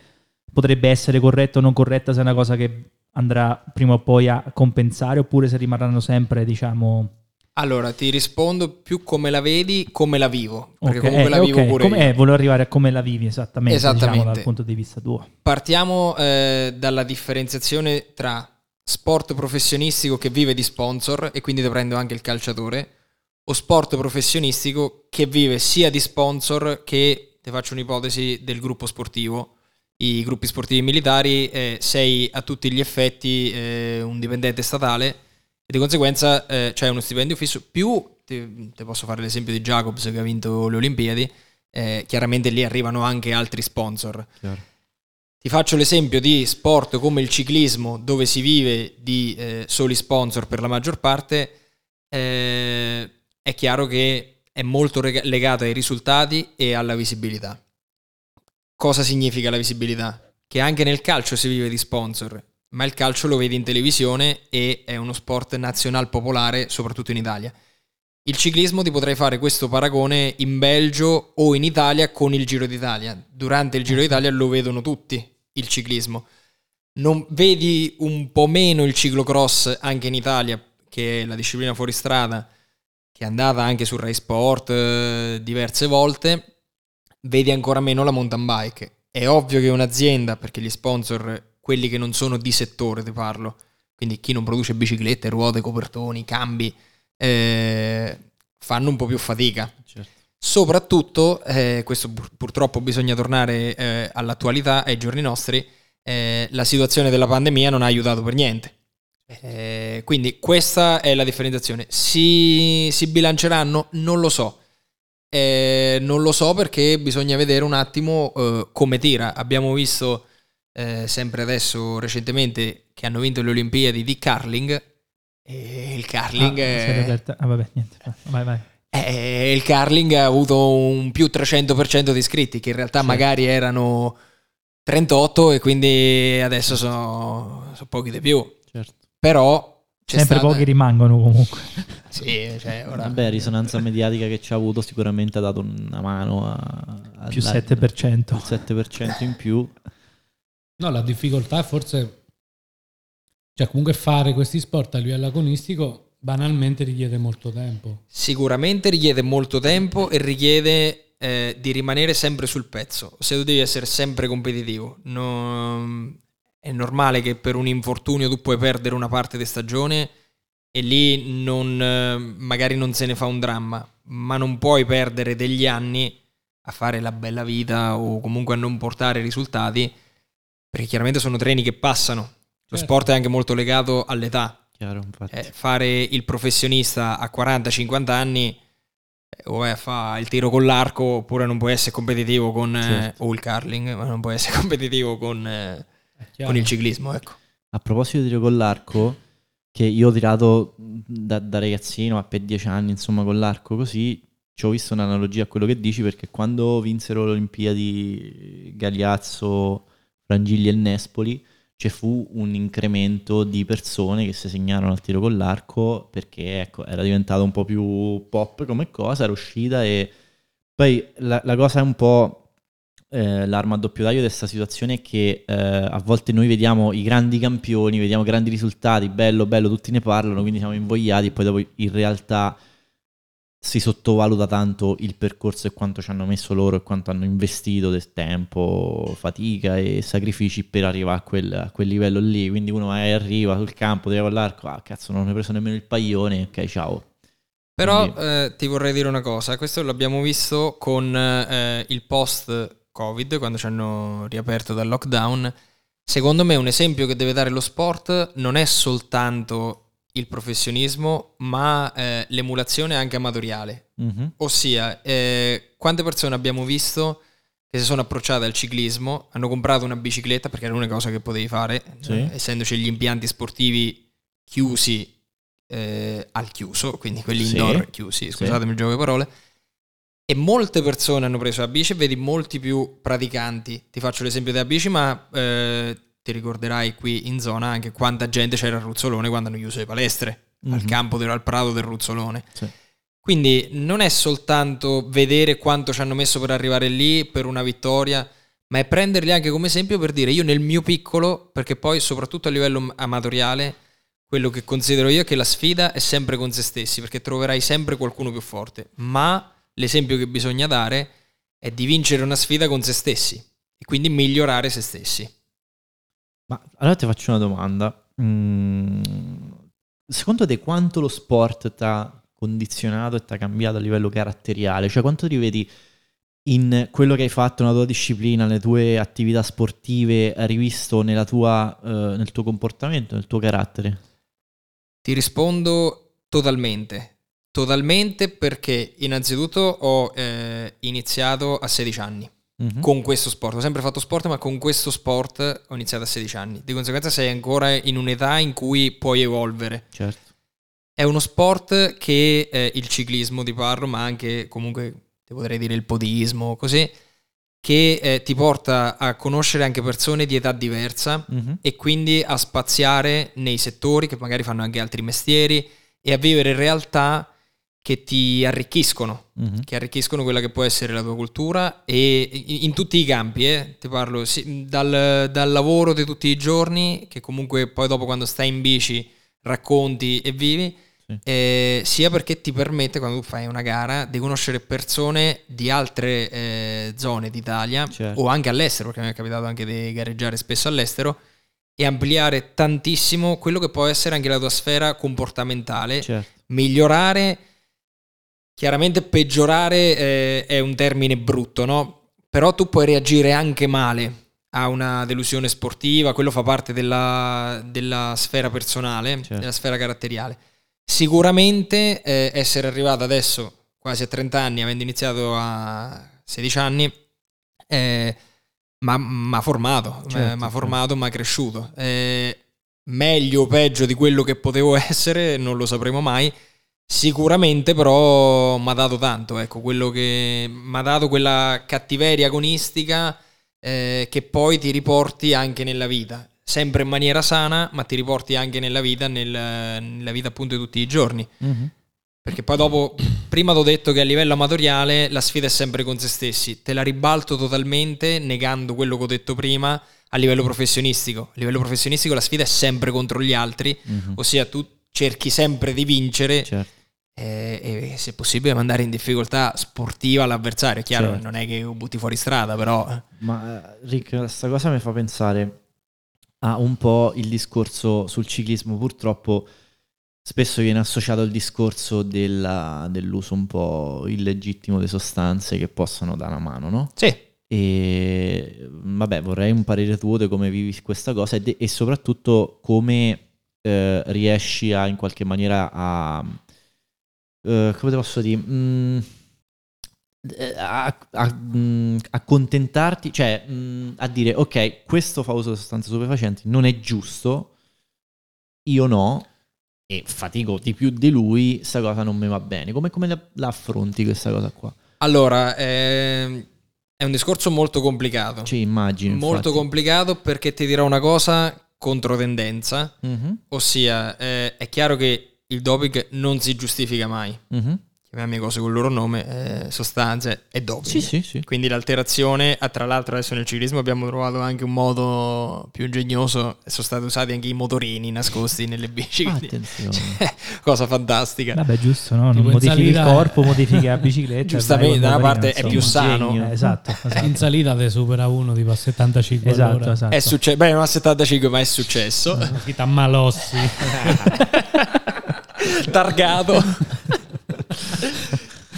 potrebbe essere corretta o non corretta se è una cosa che andrà prima o poi a compensare oppure se rimarranno sempre, diciamo... Allora, ti rispondo più come la vedi, come la vivo, perché ok, comunque eh, la vivo pure come, eh, volevo arrivare a come la vivi esattamente, diciamo, Esattamente. dal punto di vista tuo. Partiamo eh, dalla differenziazione tra sport professionistico che vive di sponsor e quindi prendo anche il calciatore o sport professionistico che vive sia di sponsor che, ti faccio un'ipotesi, del gruppo sportivo. I gruppi sportivi militari eh, sei a tutti gli effetti eh, un dipendente statale e di conseguenza eh, c'è uno stipendio fisso più, ti, ti posso fare l'esempio di Jacobs che ha vinto le Olimpiadi, eh, chiaramente lì arrivano anche altri sponsor. Ti faccio l'esempio di sport come il ciclismo, dove si vive di eh, soli sponsor per la maggior parte. eh, è chiaro che è molto rega- legata ai risultati e alla visibilità. Cosa significa la visibilità? Che anche nel calcio si vive di sponsor, ma il calcio lo vedi in televisione e è uno sport nazional popolare, soprattutto in Italia. Il ciclismo ti potrei fare questo paragone in Belgio o in Italia con il Giro d'Italia. Durante il Giro d'Italia lo vedono tutti il ciclismo. Non vedi un po' meno il ciclocross anche in Italia, che è la disciplina fuoristrada, che è andata anche su Rai Sport eh, diverse volte. Vedi ancora meno la mountain bike. È ovvio che un'azienda, perché gli sponsor, quelli che non sono di settore, ti parlo, quindi chi non produce biciclette, ruote, copertoni, cambi, eh, fanno un po' più fatica. Certo. Soprattutto, eh, questo pur- purtroppo bisogna tornare eh, all'attualità, ai giorni nostri, eh, la situazione della pandemia non ha aiutato per niente. Eh, quindi questa è la differenziazione. Si, si bilanceranno? Non lo so. Eh, non lo so perché bisogna vedere un attimo eh, come tira. Abbiamo visto sempre adesso recentemente che hanno vinto le Olimpiadi di curling. E il curling Ah, è- ah, vabbè, niente, vai, vai. Eh, il curling ha avuto un più 300% di iscritti, che in realtà Sì. magari erano 38 e quindi adesso sono, sono pochi di più. Certo. Però c'è Sempre stata- pochi rimangono comunque. Sì, cioè, ora- Vabbè, risonanza mediatica che ci ha avuto sicuramente ha dato una mano a, a Più la- 7%. il 7% in più. No, la difficoltà è forse... Cioè, comunque fare questi sport a livello agonistico banalmente richiede molto tempo. Sicuramente richiede molto tempo e richiede eh, di rimanere sempre sul pezzo. Se tu devi essere sempre competitivo, non- è normale che per un infortunio tu puoi perdere una parte di stagione e lì non, eh, magari non se ne fa un dramma, ma non puoi perdere degli anni a fare la bella vita o comunque a non portare risultati, perché chiaramente sono treni che passano. Lo Certo. sport è anche molto legato all'età. Chiaro. Eh, fare il professionista a 40-50 anni eh, o vai a fare il tiro con l'arco oppure non puoi essere competitivo con eh, Certo. o il curling ma non puoi essere competitivo con, eh, con il ciclismo ecco A proposito di tiro con l'arco, che io ho tirato da, da ragazzino a per 10 anni, insomma, con l'arco così, ci ho visto un'analogia a quello che dici, perché quando vinsero le Olimpiadi Gagliazzo, Frangilli e Nespoli, ci fu un incremento di persone che si segnarono al tiro con l'arco, perché ecco, era diventato un po' più pop come cosa, era uscita e poi la, la cosa è un po' eh, l'arma a doppio taglio di questa situazione è che eh, a volte noi vediamo i grandi campioni, vediamo grandi risultati, bello, bello, tutti ne parlano, quindi siamo invogliati, e poi dopo in realtà si sottovaluta tanto il percorso e quanto ci hanno messo loro e quanto hanno investito del tempo, fatica e sacrifici per arrivare a quel, a quel livello lì. Quindi uno arriva sul campo, tira con l'arco, ah cazzo non ho preso nemmeno il paglione, ok ciao. Però Quindi- eh, ti vorrei dire una cosa, questo l'abbiamo visto con eh, il post Covid, quando ci hanno riaperto dal lockdown. Secondo me un esempio che deve dare lo sport non è soltanto il professionismo, ma eh, l'emulazione anche amatoriale. Mhm. Ossia, eh, quante persone abbiamo visto che si sono approcciate al ciclismo, hanno comprato una bicicletta perché era l'unica cosa che potevi fare, Sì. eh, essendoci gli impianti sportivi chiusi eh, al chiuso, quindi quelli Sì. indoor chiusi, Sì. scusatemi il gioco di parole. E molte persone hanno preso la bici e vedi molti più praticanti. Ti faccio l'esempio della bici, ma eh, ti ricorderai qui in zona anche quanta gente c'era a Ruzzolone quando hanno chiuso le palestre, al Mhm. campo del al prato del Ruzzolone. Sì. Quindi non è soltanto vedere quanto ci hanno messo per arrivare lì, per una vittoria, ma è prenderli anche come esempio per dire io nel mio piccolo, perché poi soprattutto a livello amatoriale, quello che considero io è che la sfida è sempre con se stessi, perché troverai sempre qualcuno più forte, ma l'esempio che bisogna dare è di vincere una sfida con se stessi e quindi migliorare se stessi. Ma allora ti faccio una domanda. Mm, secondo te quanto lo sport ti ha condizionato e ti ha cambiato a livello caratteriale? Cioè quanto ti vedi in quello che hai fatto, nella tua disciplina, nelle tue attività sportive, rivisto tua, eh, nel tuo comportamento, nel tuo carattere? Ti rispondo totalmente. Totalmente perché innanzitutto ho eh, iniziato a 16 anni Mhm. con questo sport. Ho sempre fatto sport, ma con questo sport ho iniziato a 16 anni. Di conseguenza sei ancora in un'età in cui puoi evolvere. Certo. È uno sport che eh, il ciclismo ti parlo, ma anche comunque ti potrei dire il podismo, così, che eh, ti porta a conoscere anche persone di età diversa Mhm. e quindi a spaziare nei settori che magari fanno anche altri mestieri e a vivere realtà che ti arricchiscono, Mhm. che arricchiscono quella che può essere la tua cultura e in in tutti i campi, eh, ti parlo sì, dal, dal lavoro di tutti i giorni, che comunque poi dopo quando stai in bici racconti e vivi, Sì. eh, sia perché ti permette quando tu fai una gara di conoscere persone di altre eh, zone d'Italia Certo. o anche all'estero, perché mi è capitato anche di gareggiare spesso all'estero, e ampliare tantissimo quello che può essere anche la tua sfera comportamentale, Certo. migliorare, chiaramente peggiorare eh, è un termine brutto, no? Però tu puoi reagire anche male a una delusione sportiva, quello fa parte della, della sfera personale, Certo. della sfera caratteriale. Sicuramente eh, essere arrivato adesso quasi a 30 anni, avendo iniziato a 16 anni, eh, mi ha formato, Certo, mi ha formato, mi ha cresciuto. Eh, meglio o peggio di quello che potevo essere, non lo sapremo mai. Sicuramente però mi ha dato tanto, ecco, quello che mi ha dato quella cattiveria agonistica eh, che poi ti riporti anche nella vita, sempre in maniera sana, ma ti riporti anche nella vita, nel- nella vita appunto di tutti i giorni. Mhm. Perché poi dopo, prima ti ho detto che a livello amatoriale la sfida è sempre con se stessi, te la ribalto totalmente negando quello che ho detto prima a livello professionistico. A livello professionistico la sfida è sempre contro gli altri, Mhm. ossia tu cerchi sempre di vincere Certo. E, e se possibile mandare in difficoltà sportiva l'avversario. Chiaro, Certo. non è che lo butti fuori strada, però... eh. Ma eh, Rick, questa cosa mi fa pensare a un po' il discorso sul ciclismo. Purtroppo spesso viene associato il discorso della- dell'uso un po' illegittimo di sostanze che possono dare una mano, no? Sì, E vabbè, vorrei un parere tuo di come vivi questa cosa e, de- e soprattutto come eh, riesci a in qualche maniera a eh, come te posso dire Mm, eh, a, a- mm, accontentarti, cioè mm, a dire ok, questo fa uso di sostanze stupefacenti, non è giusto, io no, e fatico di più di lui, sta cosa non mi va bene. Come, come la, la affronti questa cosa qua? allora, ehm, è un discorso molto complicato. Ci immagino. molto infatti. complicato perché ti dirò una cosa controtendenza, Mhm, ossia eh, è chiaro che il doping non si giustifica mai. mhm. chiamiamo le cose con il loro nome, eh, sostanze e doping. Sì, sì, sì. Quindi l'alterazione, ah, tra l'altro adesso nel ciclismo abbiamo trovato anche un modo più ingegnoso, sono stati usati anche i motorini nascosti nelle bici, Attenzione. cioè, cosa fantastica. Vabbè, giusto, no? Non modifichi il salita- corpo, modifichi la bicicletta. Giustamente, da col una parte motorino, è più insomma. sano. Ingegno. Eh, Esatto, esatto. In salita te supera uno tipo a 75 Esatto, all'ora. esatto. È successo, beh, non a 75, ma è successo. Si t'ammalossi. Targato.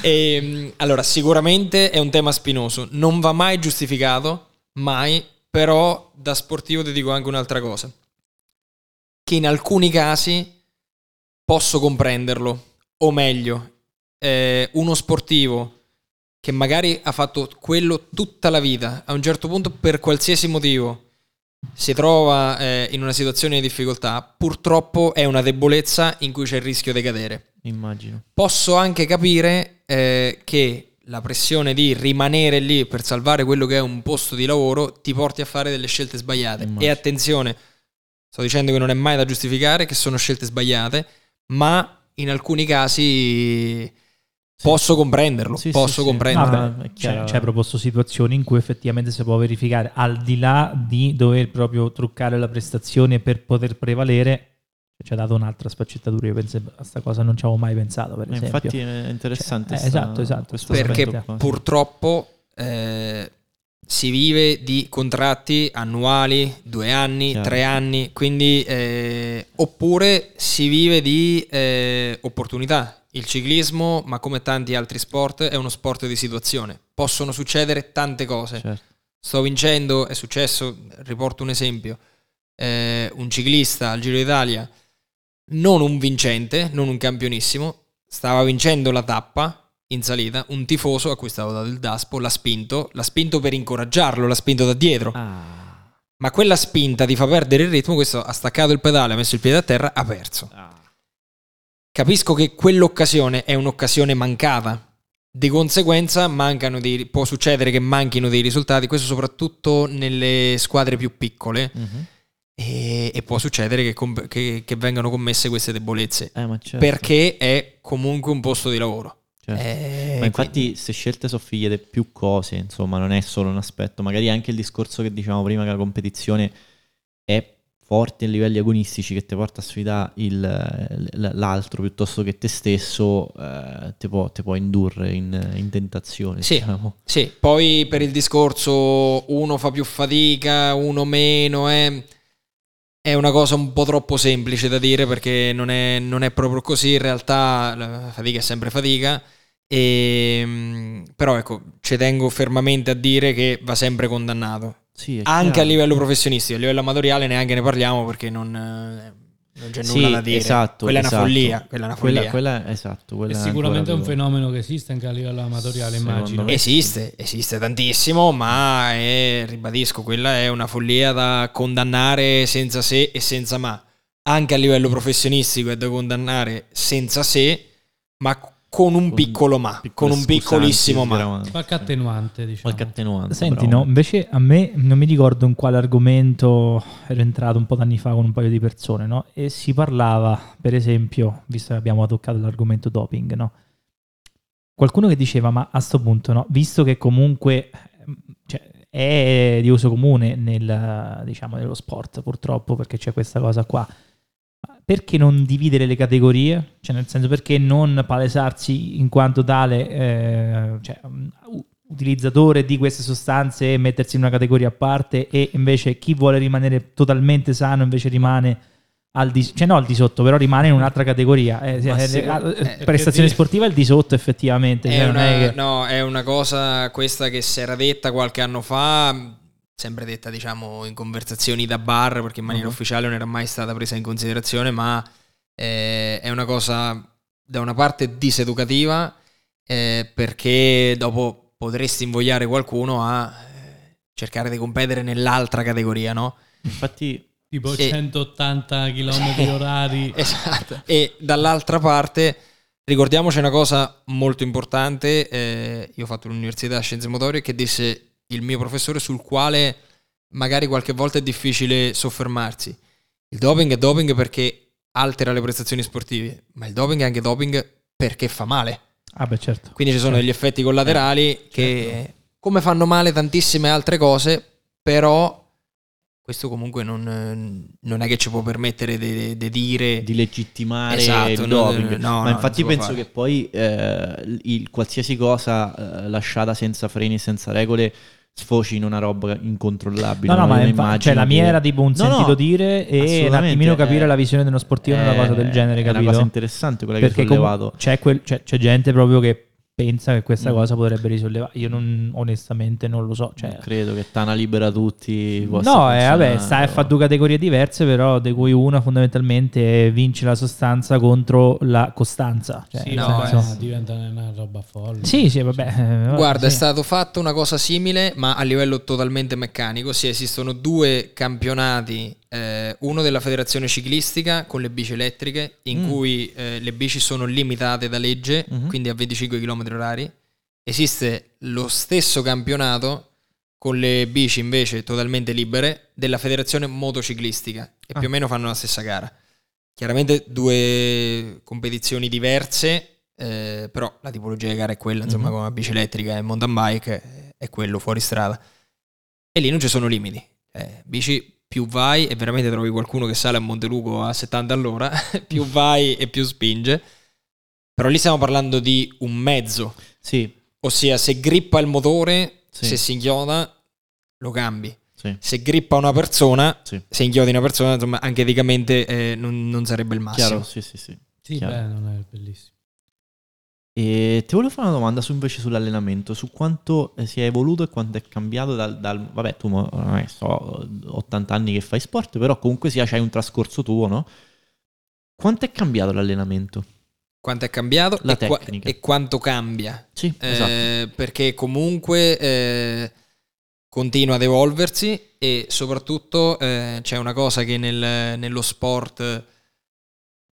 e, allora, sicuramente è un tema spinoso, non va mai giustificato, mai, però da sportivo ti dico anche un'altra cosa, che in alcuni casi posso comprenderlo, o meglio, eh, uno sportivo che magari ha fatto quello tutta la vita, a un certo punto per qualsiasi motivo si trova eh, in una situazione di difficoltà, purtroppo è una debolezza in cui c'è il rischio di cadere. Immagino. Posso anche capire eh, che la pressione di rimanere lì per salvare quello che è un posto di lavoro ti porti a fare delle scelte sbagliate. Immagino. E attenzione, sto dicendo che non è mai da giustificare, che sono scelte sbagliate, ma in alcuni casi posso comprenderlo. Sì, posso sì, sì. comprenderlo. È c'è, c'è proposto situazioni in cui effettivamente si può verificare al di là di dover proprio truccare la prestazione per poter prevalere ci ha dato un'altra sfaccettatura io penso a questa cosa non ci avevo mai pensato per Ma esempio Infatti è interessante. Cioè, eh, sta- esatto, esatto. perché aspetto purtroppo eh, si vive di contratti annuali, due anni, Chiaro. tre anni, quindi eh, oppure si vive di eh, opportunità. Il ciclismo, ma come tanti altri sport, è uno sport di situazione. Possono succedere tante cose. Certo. Sto vincendo, è successo, riporto un esempio, eh, un ciclista al Giro d'Italia, non un vincente, non un campionissimo, stava vincendo la tappa in salita, un tifoso a cui stavo dato il daspo l'ha spinto, l'ha spinto per incoraggiarlo, l'ha spinto da dietro, Ah. ma quella spinta ti fa perdere il ritmo, questo ha staccato il pedale, ha messo il piede a terra, ha perso. Capisco che quell'occasione è un'occasione mancata. Di conseguenza mancano dei, può succedere che manchino dei risultati, questo soprattutto nelle squadre più piccole, Mhm. e, e può succedere che, com- che- che vengano commesse queste debolezze, Eh, certo. perché è comunque un posto di lavoro. certo. Eh, Ma infatti queste scelte sono figlie di più cose, insomma, non è solo un aspetto. Magari anche il discorso che dicevamo prima che la competizione è forte a livelli agonistici che ti porta a sfidare il- l'altro piuttosto che te stesso, eh, ti, può, ti può indurre in, in tentazione. Sì. diciamo. Sì, poi per il discorso uno fa più fatica, uno meno, è, è una cosa un po' troppo semplice da dire perché non è, non è proprio così, in realtà la fatica è sempre fatica, e, mm, però ecco, ci tengo fermamente a dire che va sempre condannato, Sì, è anche chiaro. a livello professionistico, a livello amatoriale neanche ne parliamo perché non, eh, non c'è Sì, nulla da dire. esatto, quella è una esatto. follia, quella è una follia. Quella, quella- esatto, quella È è sicuramente ancora un più- fenomeno che esiste anche a livello amatoriale, Secondo immagino. Esiste, esiste tantissimo, ma è, ribadisco, quella è una follia da condannare senza se e senza ma. Anche a livello professionistico è da condannare senza se, ma con un piccolo ma, con un piccolissimo ma. Qualche attenuante, diciamo. Qualche attenuante. Senti, bravo. no, invece a me non mi ricordo in quale argomento ero entrato un po' d'anni fa con un paio di persone, no? E si parlava, per esempio, visto che abbiamo toccato l'argomento doping, no? Qualcuno che diceva, ma a sto punto, no? Visto che comunque ehm, cioè, è di uso comune nel, diciamo, nello sport, purtroppo, perché c'è questa cosa qua. Perché non dividere le categorie? Cioè, nel senso, perché non palesarsi in quanto tale, eh, cioè, utilizzatore di queste sostanze e mettersi in una categoria a parte e invece chi vuole rimanere totalmente sano invece rimane al di, cioè no al di sotto, però rimane in un'altra categoria. Eh, eh, sì, eh, prestazione perché- sportiva è il di sotto effettivamente. È cioè, una, è che- no, è una cosa questa che si era detta qualche anno fa, sempre detta diciamo in conversazioni da bar, perché in maniera Mhm. ufficiale non era mai stata presa in considerazione, ma eh, è una cosa da una parte diseducativa, eh, perché dopo potresti invogliare qualcuno a eh, cercare di competere nell'altra categoria, no? Infatti, Tipo Sì. 180 km orari. Esatto. E dall'altra parte, ricordiamoci una cosa molto importante. eh, io ho fatto l'università Scienze Motorie che disse il mio professore sul quale magari qualche volta è difficile soffermarsi. Il doping è doping perché altera le prestazioni sportive, ma il doping è anche doping perché fa male. Ah, beh, certo. Quindi ci sono Certo. degli effetti collaterali che, come fanno male tantissime altre cose, però questo comunque non, non è che ci può permettere di dire... di legittimare Esatto, il no, doping. no, no, Ma non infatti penso fare. che poi eh, il- qualsiasi cosa eh, lasciata senza freni e senza regole sfoci in una roba incontrollabile. No, no, ma infa- cioè, la mia era tipo un No, no, sentito dire e un attimino capire eh, la visione dello sportivo di una cosa del genere, È una capito? cosa interessante quella che hai Perché sollevato. c'è, quel- c'è- c'è gente proprio che pensa che questa Mm. cosa potrebbe risollevare. Io non, onestamente non lo so. Cioè, Credo che Tana libera tutti. No, eh, vabbè, sta a però- fare due categorie diverse, però di cui una fondamentalmente vince la sostanza contro la costanza. Cioè, Sì, no, senso- eh, diventa una roba folle. sì, sì, vabbè. eh, Guarda, è sì. stato fatto una cosa simile, ma a livello totalmente meccanico. Sì, esistono due campionati, eh, uno della federazione ciclistica con le bici elettriche, in Mm. cui eh, le bici sono limitate da legge, Mhm. quindi a 25 km orari. Esiste lo stesso campionato con le bici invece totalmente libere della federazione motociclistica e Ah. più o meno fanno la stessa gara. Chiaramente due competizioni diverse, eh, però la tipologia di gara è quella, insomma, Mhm. come la bici elettrica e mountain bike eh, è quello fuori strada. E lì non ci sono limiti. Eh, bici più vai e veramente trovi qualcuno che sale a Monteluco a 70 all'ora, più vai e più spinge. Però lì stiamo parlando di un mezzo, Sì, ossia se grippa il motore, Sì. se si inchioda, lo cambi. sì. Se grippa una persona, Sì. se inchiodi una persona, insomma, anche eticamente eh, non, non sarebbe il massimo. Chiaro, sì, sì, sì. Sì, Chiaro. beh, non è bellissimo. E ti volevo fare una domanda su, invece sull'allenamento, su quanto eh, si è evoluto e quanto è cambiato dal... dal- vabbè, tu mo- ormai so 80 anni che fai sport, però comunque sia c'hai un trascorso tuo, no? Quanto è cambiato l'allenamento? Quanto è cambiato La e, qua- tecnica. e quanto cambia. Sì, esatto. Eh, perché comunque eh, continua ad evolversi e soprattutto eh, c'è una cosa che nel- nello sport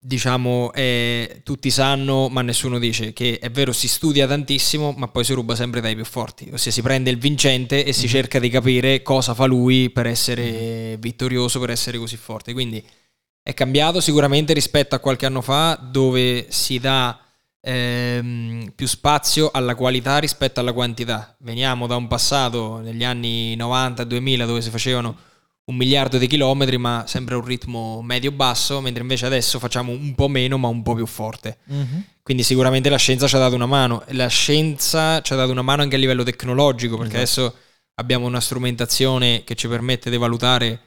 diciamo è- tutti sanno ma nessuno dice che è vero si studia tantissimo ma poi si ruba sempre dai più forti ossia si prende il vincente e si Mhm. cerca di capire cosa fa lui per essere vittorioso per essere così forte quindi è cambiato sicuramente rispetto a qualche anno fa dove si dà ehm, più spazio alla qualità rispetto alla quantità. Veniamo da un passato negli anni 90-2000 dove si facevano un miliardo di chilometri ma sempre a un ritmo medio-basso, mentre invece adesso facciamo un po' meno ma un po' più forte. Mhm. Quindi sicuramente la scienza ci ha dato una mano. La scienza ci ha dato una mano anche a livello tecnologico, perché Esatto. adesso abbiamo una strumentazione che ci permette di valutare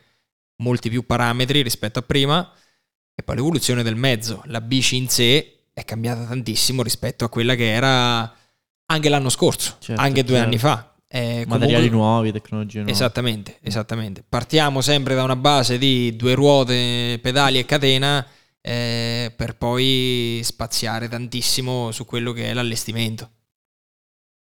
molti più parametri rispetto a prima. E poi l'evoluzione del mezzo. La bici in sé è cambiata tantissimo rispetto a quella che era anche l'anno scorso, Certo, anche due chiaro. anni fa. Eh, Materiali comunque- nuovi, tecnologie nuove. Esattamente, esattamente. Partiamo sempre da una base di due ruote, pedali e catena eh, per poi spaziare tantissimo su quello che è l'allestimento.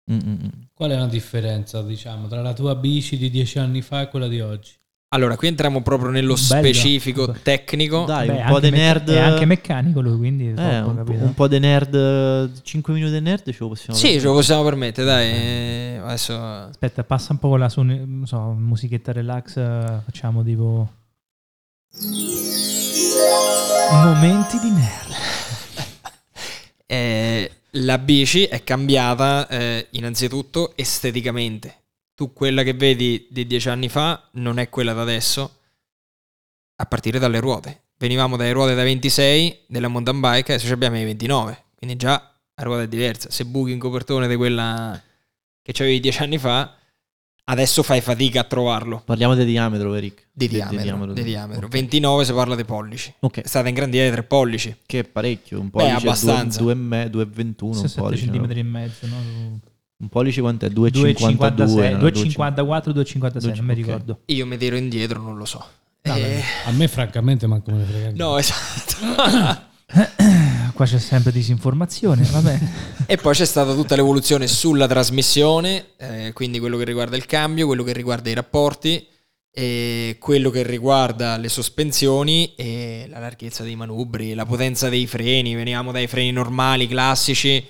Mm, mm, mm. Qual è la differenza, diciamo, tra la tua bici di dieci anni fa e quella di oggi? Allora, qui entriamo proprio nello Bello. specifico tecnico. Dai, Beh, un po' di nerd. È anche meccanico lui, quindi Eh, troppo, un, po', capito? un po' di nerd, 5 minuti di nerd ce lo possiamo Sì, ce permettere. lo possiamo permettere, dai. eh, Adesso Aspetta, passa un po' con la su, non so, musichetta relax, facciamo tipo... Momenti di nerd. Eh, la bici è cambiata eh, innanzitutto esteticamente. Tu quella che vedi di dieci anni fa non è quella da adesso, a partire dalle ruote. Venivamo dalle ruote da 26 della mountain bike, adesso ci abbiamo i 29, quindi già la ruota è diversa. Se buchi un copertone di quella che avevi dieci anni fa, adesso fai fatica a trovarlo. Parliamo di diametro, Eric. Di diametro, di sì. diametro. Ok. 29 si parla di pollici. Ok, È stata ingrandita di tre pollici. che è parecchio. Un Beh, pollice abbastanza. 2,21. Un 7 pollice, no? cm e mezzo, no? Un pollice quant'è? 2,52. 2,56, no? 2,54, 2,56, non mi ricordo. Io mi tiro indietro, non lo so. No, Eh, A me, francamente, manco me ne frega. no, esatto. Qua c'è sempre disinformazione, vabbè. e poi c'è stata tutta l'evoluzione sulla trasmissione, eh, quindi quello che riguarda il cambio, quello che riguarda i rapporti, e quello che riguarda le sospensioni e la larghezza dei manubri, la potenza dei freni. Veniamo dai freni normali, classici,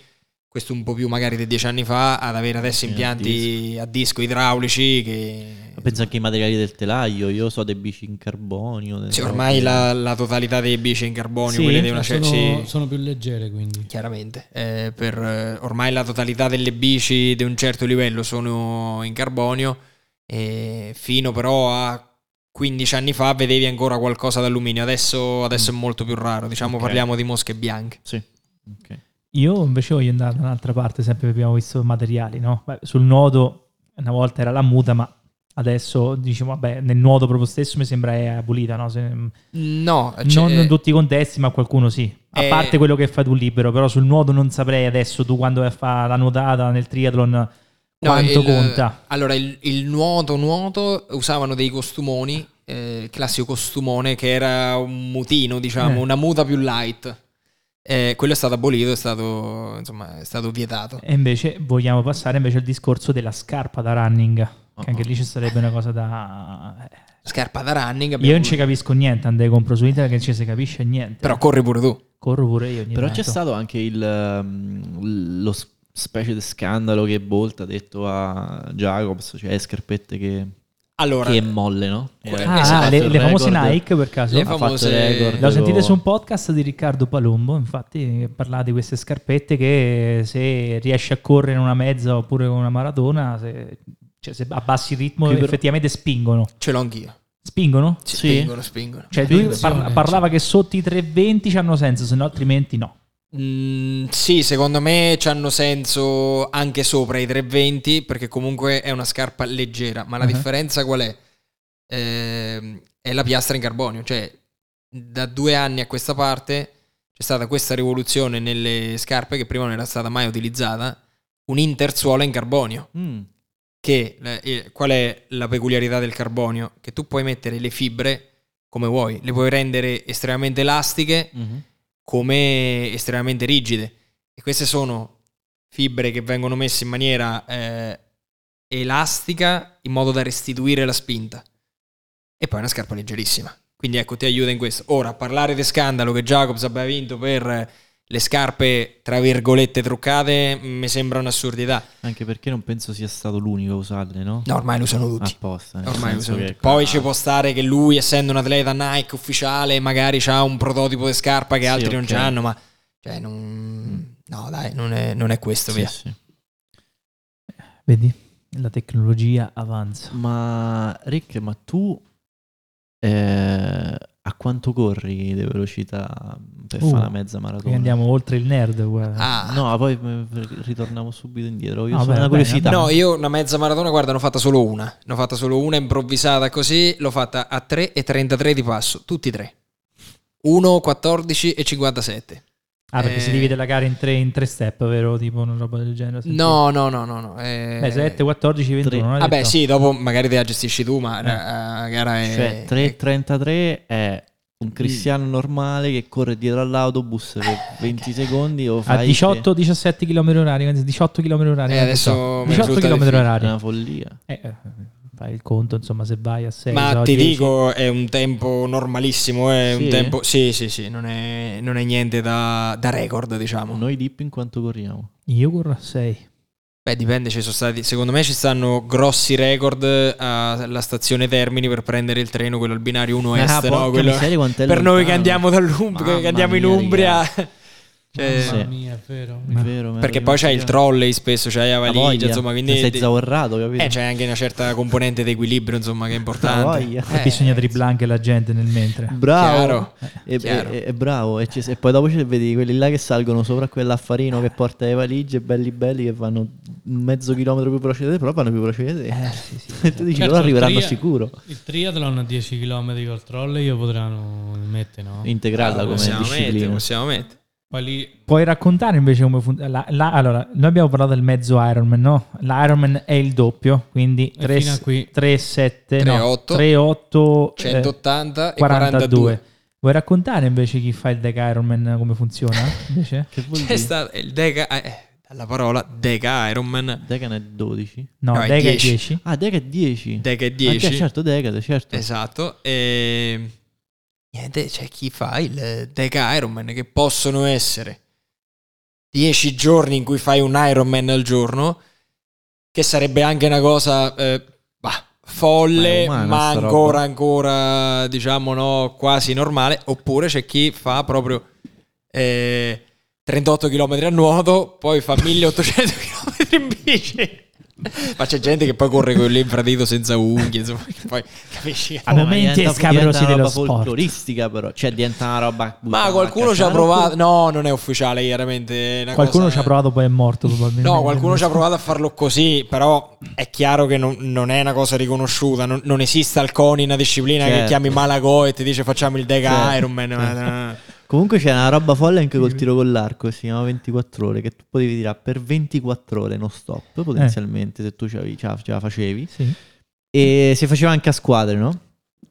questo un po' più magari di dieci anni fa, ad avere adesso impianti a disco idraulici che... Pensa anche ai materiali del telaio, io so dei bici in carbonio. Sì, ormai la, la totalità dei bici in carbonio, Sì? quelle di una sono, sì, sono più leggere quindi. chiaramente. Eh, per, eh, ormai la totalità delle bici di un certo livello sono in carbonio e fino però a 15 anni fa vedevi ancora qualcosa d'alluminio, adesso, adesso è molto più raro, diciamo Ok. parliamo di mosche bianche. Sì. ok. Io invece voglio andare da un'altra parte, sempre abbiamo visto materiali, no? Beh, sul nuoto una volta era la muta, ma adesso diciamo, vabbè, nel nuoto proprio stesso mi sembra è abolita, no? Se- No, non cioè, in tutti i contesti, ma qualcuno sì. A eh, parte quello che fai tu libero, però sul nuoto non saprei adesso tu quando vai a fare la nuotata nel triathlon No, quanto il- conta. Allora, il, il nuoto, nuoto usavano dei costumoni, eh, il classico costumone che era un mutino, diciamo, Eh. una muta più light. Eh, quello è stato abolito, è stato, insomma, è stato vietato. E invece vogliamo passare invece al discorso della scarpa da running, Oh, che anche oh. lì ci sarebbe una cosa da... eh. Scarpa da running. Io non ci capisco niente, andai compro su internet che non ci si capisce niente. Però corri pure tu. corro pure io ogni Però tanto. c'è stato anche il, um, lo specie di scandalo che Bolt ha detto a Jacobs, cioè scarpette che, Allora, che molle, no? Eh, Ah, fatto le, le famose Nike per caso? Le famose- record Lo sentite su un podcast di Riccardo Palombo, infatti, che parla di queste scarpette che se riesci a correre in una mezza oppure con una maratona, se, cioè, se abbassi il ritmo però- effettivamente spingono. ce l'ho anch'io. Spingono? Sì. Spingono, spingono. Cioè lui Attenzione, par- parlava che sotto i 320 hanno senso, se no altrimenti no. Mm, sì, secondo me hanno senso anche sopra i 320 perché comunque è una scarpa leggera, ma la Uh-huh. differenza qual è? Ehm, è la piastra in carbonio, cioè da due anni a questa parte c'è stata questa rivoluzione nelle scarpe che prima non era stata mai utilizzata, un intersuola in carbonio. Mm, Che eh, qual è la peculiarità del carbonio? Che tu puoi mettere le fibre come vuoi, le puoi rendere estremamente elastiche mhm. Come estremamente rigide. E queste sono fibre che vengono messe in maniera eh, elastica in modo da restituire la spinta. E poi una scarpa leggerissima. Quindi ecco, ti aiuta in questo. Ora, parlare di scandalo che Jacobs abbia vinto per le scarpe, tra virgolette, truccate, mi sembra un'assurdità. Anche perché non penso sia stato l'unico a usarle, no? No, ormai lo usano tutti. Apposta. Ormai lo tutti. Poi ci può stare che lui, essendo un atleta Nike ufficiale, magari ha un prototipo di scarpa che Sì, altri non ok. Mm. hanno, ma cioè, non... no, dai, non è, non è questo, Sì, via. sì. Vedi? La tecnologia avanza. Ma Rick, ma tu eh, a quanto corri di velocità per Uh, fare una mezza maratona? andiamo oltre il nerd. guarda. Ah, No, poi eh, ritorniamo subito indietro. Io No, sono bene, una bene, curiosità. No, io una mezza maratona, guarda, ne ho fatta solo una. Ne ho fatta solo una improvvisata così, l'ho fatta a 3 e 33 di passo, tutti e tre. 1, 14 e 57. Ah, perché Eh. si divide la gara in tre, in tre step, vero? Tipo una roba del genere. No, no, no, no, no. eh, Beh, 7, 14, 21. non hai Vabbè, detto? sì, dopo magari te la gestisci tu, ma Eh. la la gara è... Cioè, 3.33 è un cristiano normale che corre dietro all'autobus per 20 secondi o A fai 18-17 km orari, anzi 18 km orari. Eh, adesso so. mi 18 risulta km orari. È una follia. Eh, eh, fai il conto, insomma, se vai a 6 Ma ti dico, è un tempo normalissimo, è Sì? un tempo... Sì, sì, sì, non è, non è niente da, da record, diciamo. Noi dip in quanto corriamo? Io corro a 6. Beh, dipende, ci sono stati... Secondo me ci stanno grossi record alla stazione Termini per prendere il treno, quello al binario 1 est, Ah, no? porca Quello- miseria, Per noi che andiamo, dall'Umbria, che andiamo in Umbria... Cioè, Mamma mia, è vero. È vero, perché poi c'è il trolley spesso, c'è la La valigia, voglia. insomma, quindi... sei zavorrato, capito? Eh, c'è anche una certa componente di equilibrio, insomma, che è importante. voglia. E bisogna dribblare anche la gente nel mentre. Bravo. Chiaro. E, e- e bravo. E, e poi dopo ci vedi quelli là che salgono sopra quell'affarino che porta le valigie, belli belli che vanno mezzo chilometro più veloci di te, però vanno più veloci di te. Eh, sì, sì. E tu dici, Certo, loro arriveranno tria- sicuro. Il triathlon a 10 km col trolley io potranno mettere, no? Integrarla come possiamo mettere, disciplina. possiamo mettere. Poi lì Puoi raccontare invece come funziona? allora, noi abbiamo parlato del mezzo Ironman, no? L'Ironman è il doppio, quindi E fino a qui. 3, 7, no, 3,8, 3, 8, 180 e 42. 42. Vuoi raccontare invece chi fa il deck Ironman come funziona? Invece? Che vuol C'è dire? stato il Deca, eh, dalla parola Deca Ironman, Decan è 12. No, No, è deck è 10. 10. Ah, Deca è 10. Deca è Ah, 10. certo, Deca, certo. Esatto. E niente, c'è chi fa il Deca Ironman che possono essere 10 giorni in cui fai un Ironman al giorno, che sarebbe anche una cosa eh, bah, folle, Ma umana ma ancora, ancora, diciamo, no, quasi normale. Oppure c'è chi fa proprio eh, 38 km a nuoto, poi fa 1800 km in bici. Ma c'è gente che poi corre con l'infradito senza unghie, insomma, che poi capisci? A momenti diventa- scabrosi dello roba sport. folcloristica però, cioè diventa una roba Ma qualcuno ci ha provato. No, non è ufficiale, chiaramente. è una Qualcuno cosa- ci ha provato, poi è morto probabilmente. No, qualcuno ci ha provato a farlo così, però è chiaro che non, non è una cosa riconosciuta. Non, non esiste al CONI una disciplina che Certo. chiami Malago e ti dice facciamo il Deca Certo. Ironman. ma- Comunque c'è una roba folle anche col tiro con l'arco, che si chiama 24 ore, che tu potevi tirare per 24 ore non stop, potenzialmente, se tu ce la, ce la- ce la facevi. Sì. E si faceva anche a squadre, no?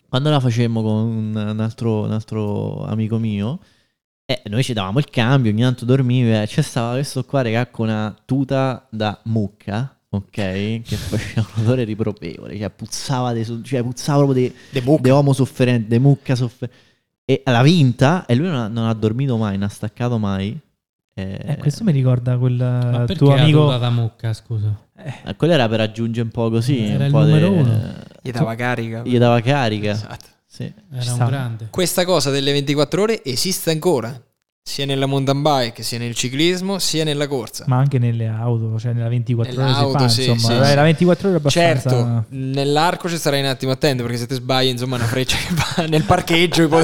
Quando la facemmo con un, altro, un altro amico mio, eh, noi ci davamo il cambio, ogni tanto dormivi, e c'è stava questo qua, raga, con una tuta da mucca, ok? Che faceva un odore riprovevole, cioè puzzava, so- cioè puzzava proprio De di uomo sofferente, di mucca sofferente. E l'ha vinta, e lui non ha, non ha dormito mai, non ha staccato mai. Eh, Eh, questo mi ricorda quel tuo la amico. da mucca, scusa? eh, quello era per aggiungere un po' così, Era un il po' numero de- uno. Gli dava carica. Gli dava carica. Esatto. Sì. Era Ci un sta. grande. Questa cosa delle 24 ore esiste ancora, sia nella mountain bike, sia nel ciclismo, sia nella corsa. Ma anche nelle auto, cioè nella 24 ore si fa, sì, insomma. sì. La 24 ore è abbastanza... Certo, nell'arco ci starai un attimo attento perché se ti sbagli, insomma, una freccia che va nel parcheggio.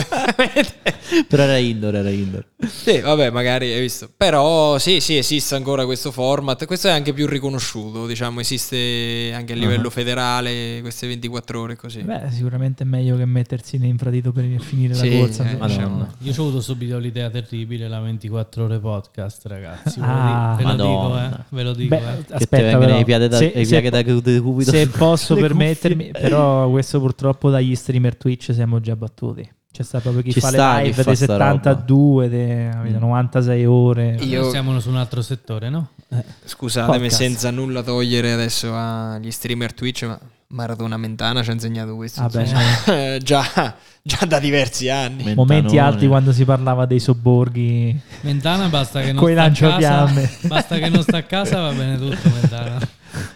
Però era indoor, era indoor. Sì, vabbè, magari hai visto. Però sì, sì, esiste ancora questo format. Questo è anche più riconosciuto, diciamo, esiste anche a livello Ah. federale queste 24 ore così. Beh, sicuramente è meglio che mettersi in infradito per finire Sì, la corsa. eh. Madonna. Io ho avuto subito l'idea terribile, la 24 ore podcast, ragazzi. Ve lo, Ah, dico, ve lo dico, Madonna. eh. Ve lo dico, Beh, eh. che te aspetta, vengono però, i piedi da, se, i se- da cubito se posso cuffie. permettermi, però questo purtroppo dagli streamer Twitch siamo già battuti. C'è sta proprio chi Ci fa sta le live fa dei sta roba. 72, dei capito, Mm. 96 ore. Io- siamo su un altro settore, no? Scusatemi, Podcast. senza nulla togliere adesso agli streamer Twitch, ma Maratona Mentana ci ha insegnato questo. Vabbè, insomma. già, già da diversi anni. Men- Momenti Mentanone. alti quando si parlava dei sobborghi. Mentana basta che non Coi sta a casa. Basta che non sta a casa, va bene tutto, Mentana.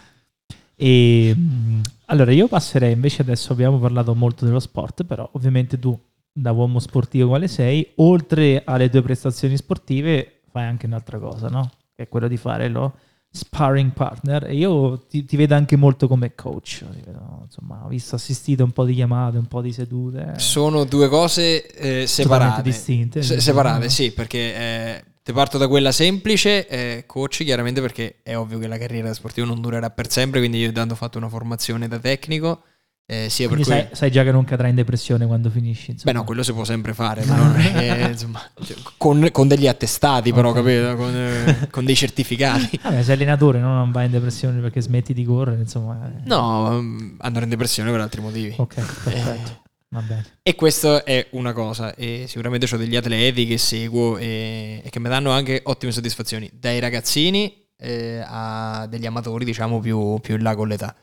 E mh, allora io passerei invece adesso abbiamo parlato molto dello sport, però ovviamente tu da uomo sportivo quale sei, oltre alle tue prestazioni sportive fai anche un'altra cosa, no? Che è quello di fare lo sparring partner e io ti, ti vedo anche molto come coach, vedo, insomma, ho visto assistito un po' di chiamate, un po' di sedute. Sono due cose eh, separate. distinte. Se- separate, sì, perché eh, te parto da quella semplice, eh, coach, chiaramente perché è ovvio che la carriera da sportivo non durerà per sempre, quindi io tanto ho fatto una formazione da tecnico, eh, per Quindi cui... sai, sai già che non cadrai in depressione quando finisci. Beh Insomma. no, quello si può sempre fare, non è insomma, cioè, con, con degli attestati però, Ok. capito? Con, eh, con dei certificati. Vabbè, sei allenatore, no? non vai in depressione perché smetti di correre, insomma. eh. No, mm, andare in depressione per altri motivi. Ok, perfetto. Eh, Va bene. E questa è una cosa, e sicuramente ho degli atleti che seguo e, e che mi danno anche ottime soddisfazioni, dai ragazzini eh, a degli amatori, diciamo, più, più in là con l'età.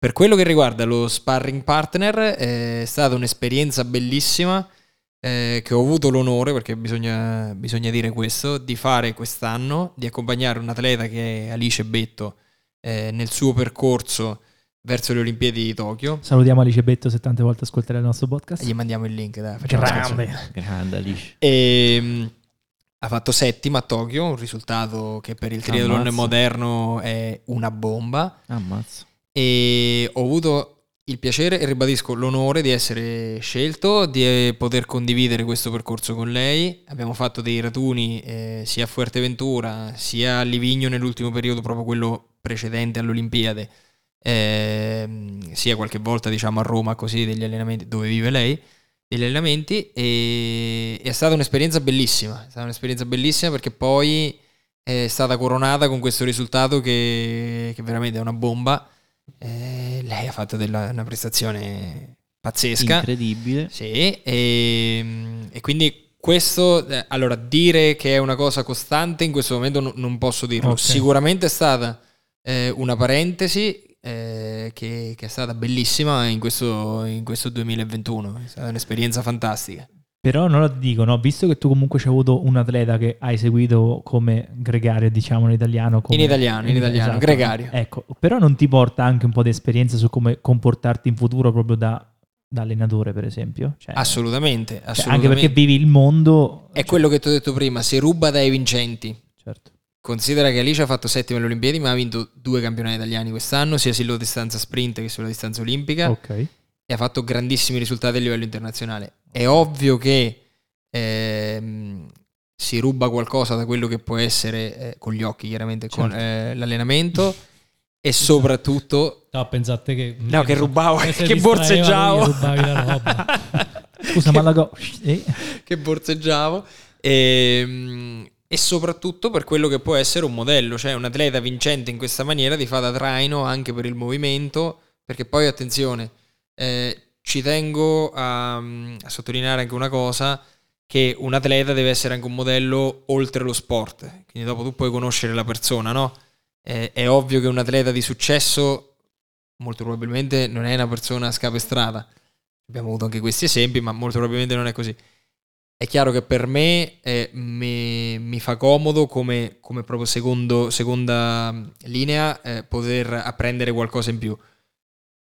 Per quello che riguarda lo sparring partner, eh, è stata un'esperienza bellissima eh, che ho avuto l'onore, perché bisogna, bisogna dire questo, di fare quest'anno, di accompagnare un atleta che è Alice Betto eh, nel suo percorso verso le Olimpiadi di Tokyo. Salutiamo Alice Betto se tante volte ascolterà il nostro podcast. Gli mandiamo il link, dai, Grande. Grande Alice. E, mh, ha fatto settima a Tokyo, un risultato che per il triathlon Ammazza. moderno è una bomba. Ammazza. E ho avuto il piacere e ribadisco l'onore di essere scelto, di eh, poter condividere questo percorso con lei. Abbiamo fatto dei raduni eh, sia a Fuerteventura sia a Livigno nell'ultimo periodo, proprio quello precedente alle Olimpiadi, ehm, sia qualche volta diciamo a Roma così degli allenamenti dove vive lei degli allenamenti e è stata un'esperienza bellissima, è stata un'esperienza bellissima perché poi è stata coronata con questo risultato che, che veramente è una bomba. Eh, lei ha fatto della- una prestazione pazzesca. Incredibile. Sì, e, e quindi questo, eh, allora dire che è una cosa costante in questo momento no- non posso dirlo. Ok. Sicuramente è stata eh, una parentesi eh, che, che è stata bellissima in questo, in questo 2021, è stata un'esperienza fantastica. Però non lo dico, no? visto che tu comunque c'hai avuto un atleta che hai seguito come gregario, diciamo in italiano. come- In italiano, in italiano, esatto. gregario. Ecco, però non ti porta anche un po' di esperienza su come comportarti in futuro proprio da, da allenatore, per esempio? Cioè, Assolutamente, cioè, assolutamente. anche perché vivi il mondo... È quello che ti ho detto prima, se ruba dai vincenti. Certo. Considera che Alice ha fatto settimo alle Olimpiadi, ma ha vinto due campionati italiani quest'anno, sia sulla distanza sprint che sulla distanza olimpica, Ok. e ha fatto grandissimi risultati a livello internazionale. È ovvio che ehm, si ruba qualcosa da quello che può essere, eh, con gli occhi chiaramente, con Certo. eh, l'allenamento, e soprattutto... No, pensate che... No, che rubavo, se che borseggiavo. Scusa, ma la go... eh? che borseggiavo e, e soprattutto per quello che può essere un modello, cioè un atleta vincente in questa maniera ti fa da traino anche per il movimento, perché poi attenzione, eh, ci tengo a, a sottolineare anche una cosa, che un atleta deve essere anche un modello oltre lo sport, quindi dopo tu puoi conoscere la persona, no? Eh, è ovvio che un atleta di successo molto probabilmente non è una persona scapestrata. Abbiamo avuto anche questi esempi, ma molto probabilmente non è così. È chiaro che per me eh, mi, mi fa comodo come, come proprio secondo, seconda linea eh, poter apprendere qualcosa in più.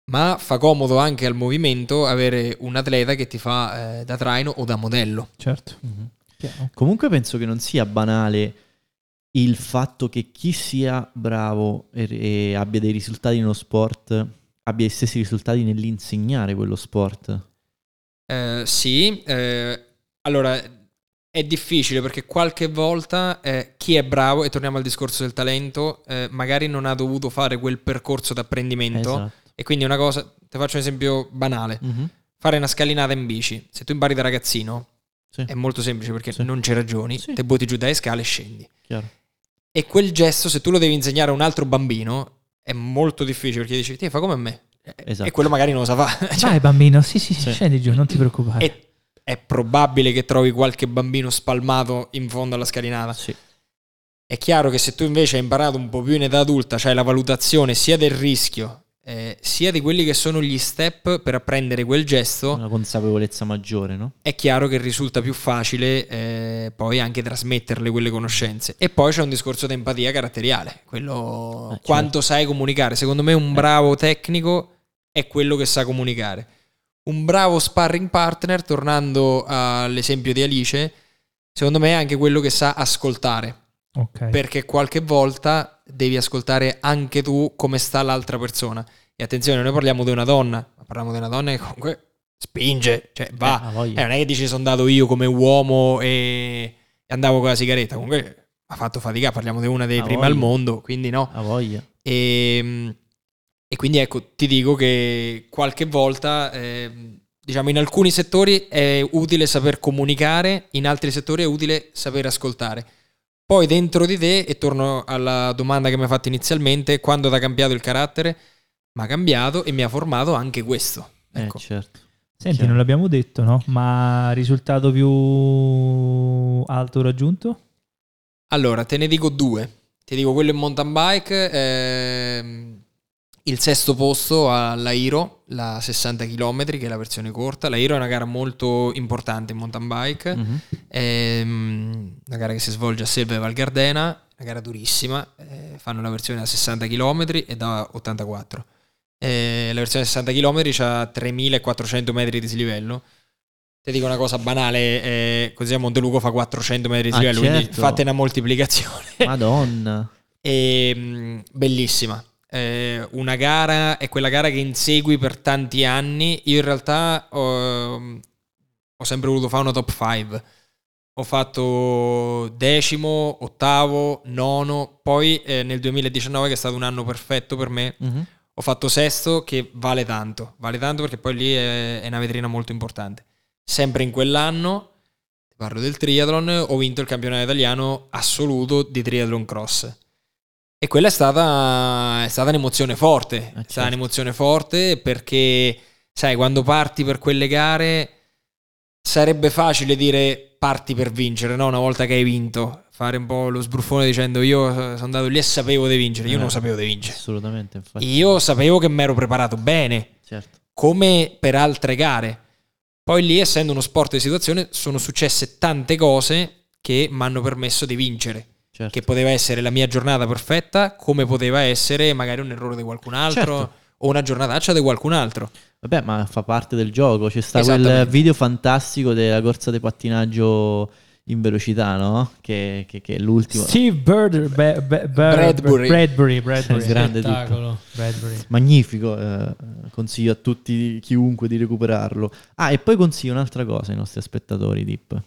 Ma fa comodo anche al movimento avere un atleta che ti fa eh, da traino o da modello. Certo. Mhm. Chiaro. Comunque penso che non sia banale il fatto che chi sia bravo e, e abbia dei risultati nello sport abbia gli stessi risultati nell'insegnare quello sport. Eh, sì, eh, allora è difficile perché qualche volta eh, chi è bravo, e torniamo al discorso del talento, eh, magari non ha dovuto fare quel percorso d'apprendimento. Esatto. E quindi una cosa, ti faccio un esempio banale, Mhm. fare una scalinata in bici. Se tu impari da ragazzino Sì, è molto semplice perché Sì. non ci ragioni, Sì. te butti giù dalle scale e scendi. chiaro. E quel gesto, se tu lo devi insegnare a un altro bambino, è molto difficile perché dici, ti fa come me. E- Esatto. E quello magari non lo sa fare. Cioè, Vai bambino, sì, sì, sì, scendi giù, non ti preoccupare. è, è probabile che trovi qualche bambino spalmato in fondo alla scalinata. Sì. È chiaro che se tu invece hai imparato un po' più in età adulta, cioè la valutazione sia del rischio, eh, sia di quelli che sono gli step per apprendere quel gesto, Una consapevolezza maggiore, no? è chiaro che risulta più facile eh, poi anche trasmetterle quelle conoscenze. E poi c'è un discorso di empatia caratteriale, quello Eh, certo. quanto sai comunicare. Secondo me un bravo tecnico è quello che sa comunicare. Un bravo sparring partner, tornando all'esempio di Alice, secondo me è anche quello che sa ascoltare, Ok. perché qualche volta devi ascoltare anche tu come sta l'altra persona. E attenzione, noi parliamo di una donna, ma parliamo di una donna che comunque spinge, cioè va. Eh. Eh, non è che dici sono andato io come uomo e, andavo con la sigaretta. Comunque ha fatto fatica. Parliamo di una dei Ha primi al mondo, quindi no. Ha voglia. E, e quindi ecco, ti dico che qualche volta, eh, diciamo, in alcuni settori è utile saper comunicare, in altri settori è utile saper ascoltare. Poi dentro di te, e torno alla domanda che mi hai fatto inizialmente, quando ti ha cambiato il carattere? Mi ha cambiato e mi ha formato anche questo. Ecco. Eh, certo. Senti, Chiaro. non l'abbiamo detto, no? Ma risultato più alto raggiunto? Allora, te ne dico due. Ti dico quello in mountain bike, ehm, il sesto posto alla Hiro, la 60 km, che è la versione corta. La Hiro è una gara molto importante in mountain bike, Mhm. ehm, una gara che si svolge a Selva e Val Gardena, una gara durissima, eh, fanno la versione da 60 km e da 84. Eh, la versione da 60 km ha 3400 metri di dislivello. Ti dico una cosa banale, eh, così a Monteluco fa 400 metri di Ah, dislivello, quindi certo. fate una moltiplicazione. Madonna. E, mh, bellissima. Eh, una gara è quella gara che insegui per tanti anni. Io in realtà ho, ho sempre voluto fare una top 5. Ho fatto decimo, ottavo, nono. Poi eh, nel 2019, che è stato un anno perfetto per me, Mhm. ho fatto sesto che vale tanto. Vale tanto perché poi lì è, è una vetrina molto importante. Sempre in quell'anno, parlo del triathlon, ho vinto il campionato italiano assoluto di triathlon cross. E quella è stata, è stata un'emozione forte. È stata certo. un'emozione forte perché, sai, quando parti per quelle gare sarebbe facile dire parti per vincere, no? Una volta che hai vinto, fare un po' lo sbruffone dicendo io sono andato lì e sapevo di vincere. Io Eh. non sapevo di vincere. Assolutamente, infatti. Io sapevo che mi ero preparato bene, Certo. come per altre gare. Poi lì, essendo uno sport di situazione, sono successe tante cose che mi hanno permesso di vincere. Certo. Che poteva essere la mia giornata perfetta, come poteva essere magari un errore di qualcun altro Certo. o una giornataccia di qualcun altro. Vabbè, ma fa parte del gioco. C'è sta quel video fantastico della corsa di pattinaggio in velocità, no? Che, che- che è l'ultimo. Steve Bird, Be- Be- Be- Bradbury. Bradbury, Bradbury. Grande tipo. Spettacolo. Bradbury. Magnifico, eh, consiglio a tutti, chiunque di recuperarlo. Ah, e poi consiglio un'altra cosa ai nostri spettatori, Dip.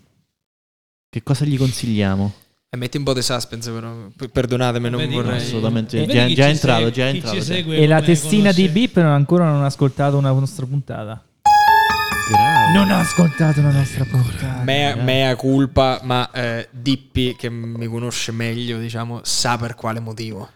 Che cosa gli consigliamo? E metti un po' di suspense, però. Perdonatemi, non Vedi, vorrei. assolutamente. Vedi Già- ci entrato, già entrato, E la testina di conosce- Bip non ancora non ha ascoltato una nostra puntata. Grave. Non ha ascoltato la nostra puntata. Mea, mea culpa, ma eh, Dippi, che mi conosce meglio, diciamo, sa per quale motivo.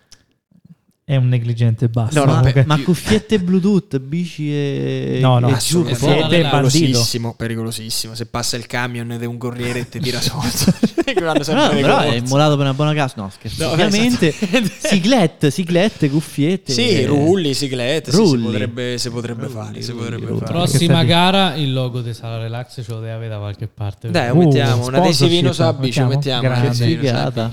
È un negligente basta. No, no, Ma più- cuffiette Bluetooth, bici e... No, no, e giù, bandito. pericolosissimo, pericolosissimo. Se passa il camion ed è un corriere e ti tira sotto. Che No, però è immolato per una buona casa. No, scherzo. No, Ovviamente, esattamente. siglette, siglette, cuffiette. Sì, rulli, siglette, sì, si Rulli. potrebbe, si potrebbe Rulli, fare, si rulli, potrebbe rulli. fare. Prossima gara, il logo di Sala Relax ce lo deve avere da qualche parte. Dai, Uh, mettiamo un adesivino sulla bici, mettiamo? sulla Figata.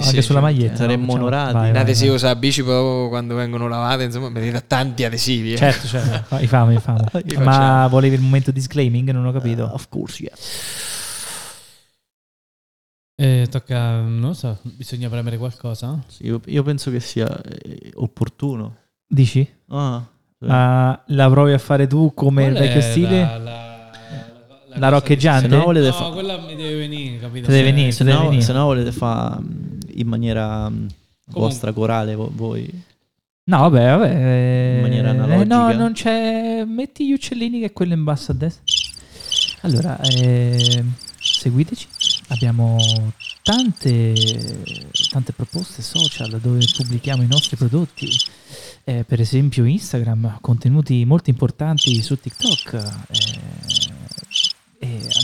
anche sulla maglietta. Saremmo onorati. Un adesivo sulla bici, quando vengono lavate, insomma, mi dite tanti adesivi. eh. Certo, certo. I famo, i famo. Ma volevi il momento disclaiming? Non ho capito. Uh, of course, yes. Eh, tocca, non so, bisogna premere qualcosa? Sì, io, io penso che sia eh, opportuno. Dici? Ah, sì. Ah, la provi a fare tu come il Qual è vecchio stile? La, la, La roccheggiante? che- Se no volete No, fa- quella mi deve venire, capito? Ti deve Se- venire, se, deve no, venire. se no volete fare mm, in maniera mm, vostra corale vo- voi. No, vabbè, vabbè. In maniera eh, no, analogica. non c'è. Metti gli uccellini che è quello in basso a destra. Allora, eh, seguiteci. Abbiamo tante, tante proposte social dove pubblichiamo i nostri prodotti. Eh, per esempio Instagram, contenuti molto importanti su TikTok. eh,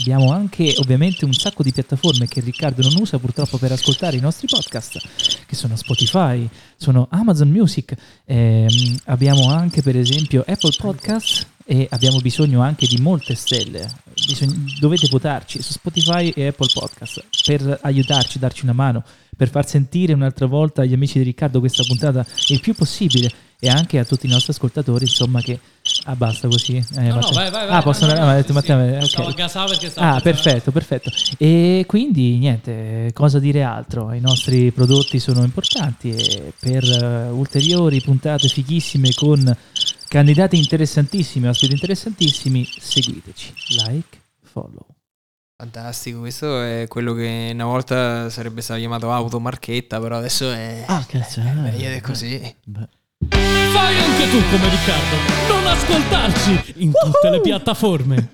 abbiamo anche ovviamente un sacco di piattaforme che Riccardo non usa purtroppo per ascoltare i nostri podcast, che sono Spotify, sono Amazon Music, ehm, abbiamo anche per esempio Apple Podcast e abbiamo bisogno anche di molte stelle. Bisogn- dovete votarci su Spotify e Apple Podcast per aiutarci, darci una mano, per far sentire un'altra volta agli amici di Riccardo questa puntata il più possibile e anche a tutti i nostri ascoltatori, insomma che... Ah, basta così. Eh, No, no, Matteo- vai, vai, vai. Ah, posso andare? ah, detto sì, Matteo, sì. ok. Stavo a gasare perché stavo Ah, perfetto, perfetto. E quindi niente, cosa dire altro? I nostri prodotti sono importanti e per eh, ulteriori puntate fighissime con candidati interessantissimi, ospiti interessantissimi, seguiteci. Like, follow. Fantastico, questo è quello che una volta sarebbe stato chiamato automarchetta, però adesso è... Ah, cazzo. è eh, meglio di così. beh. Fai anche tu come Riccardo, non ascoltarci in tutte le piattaforme.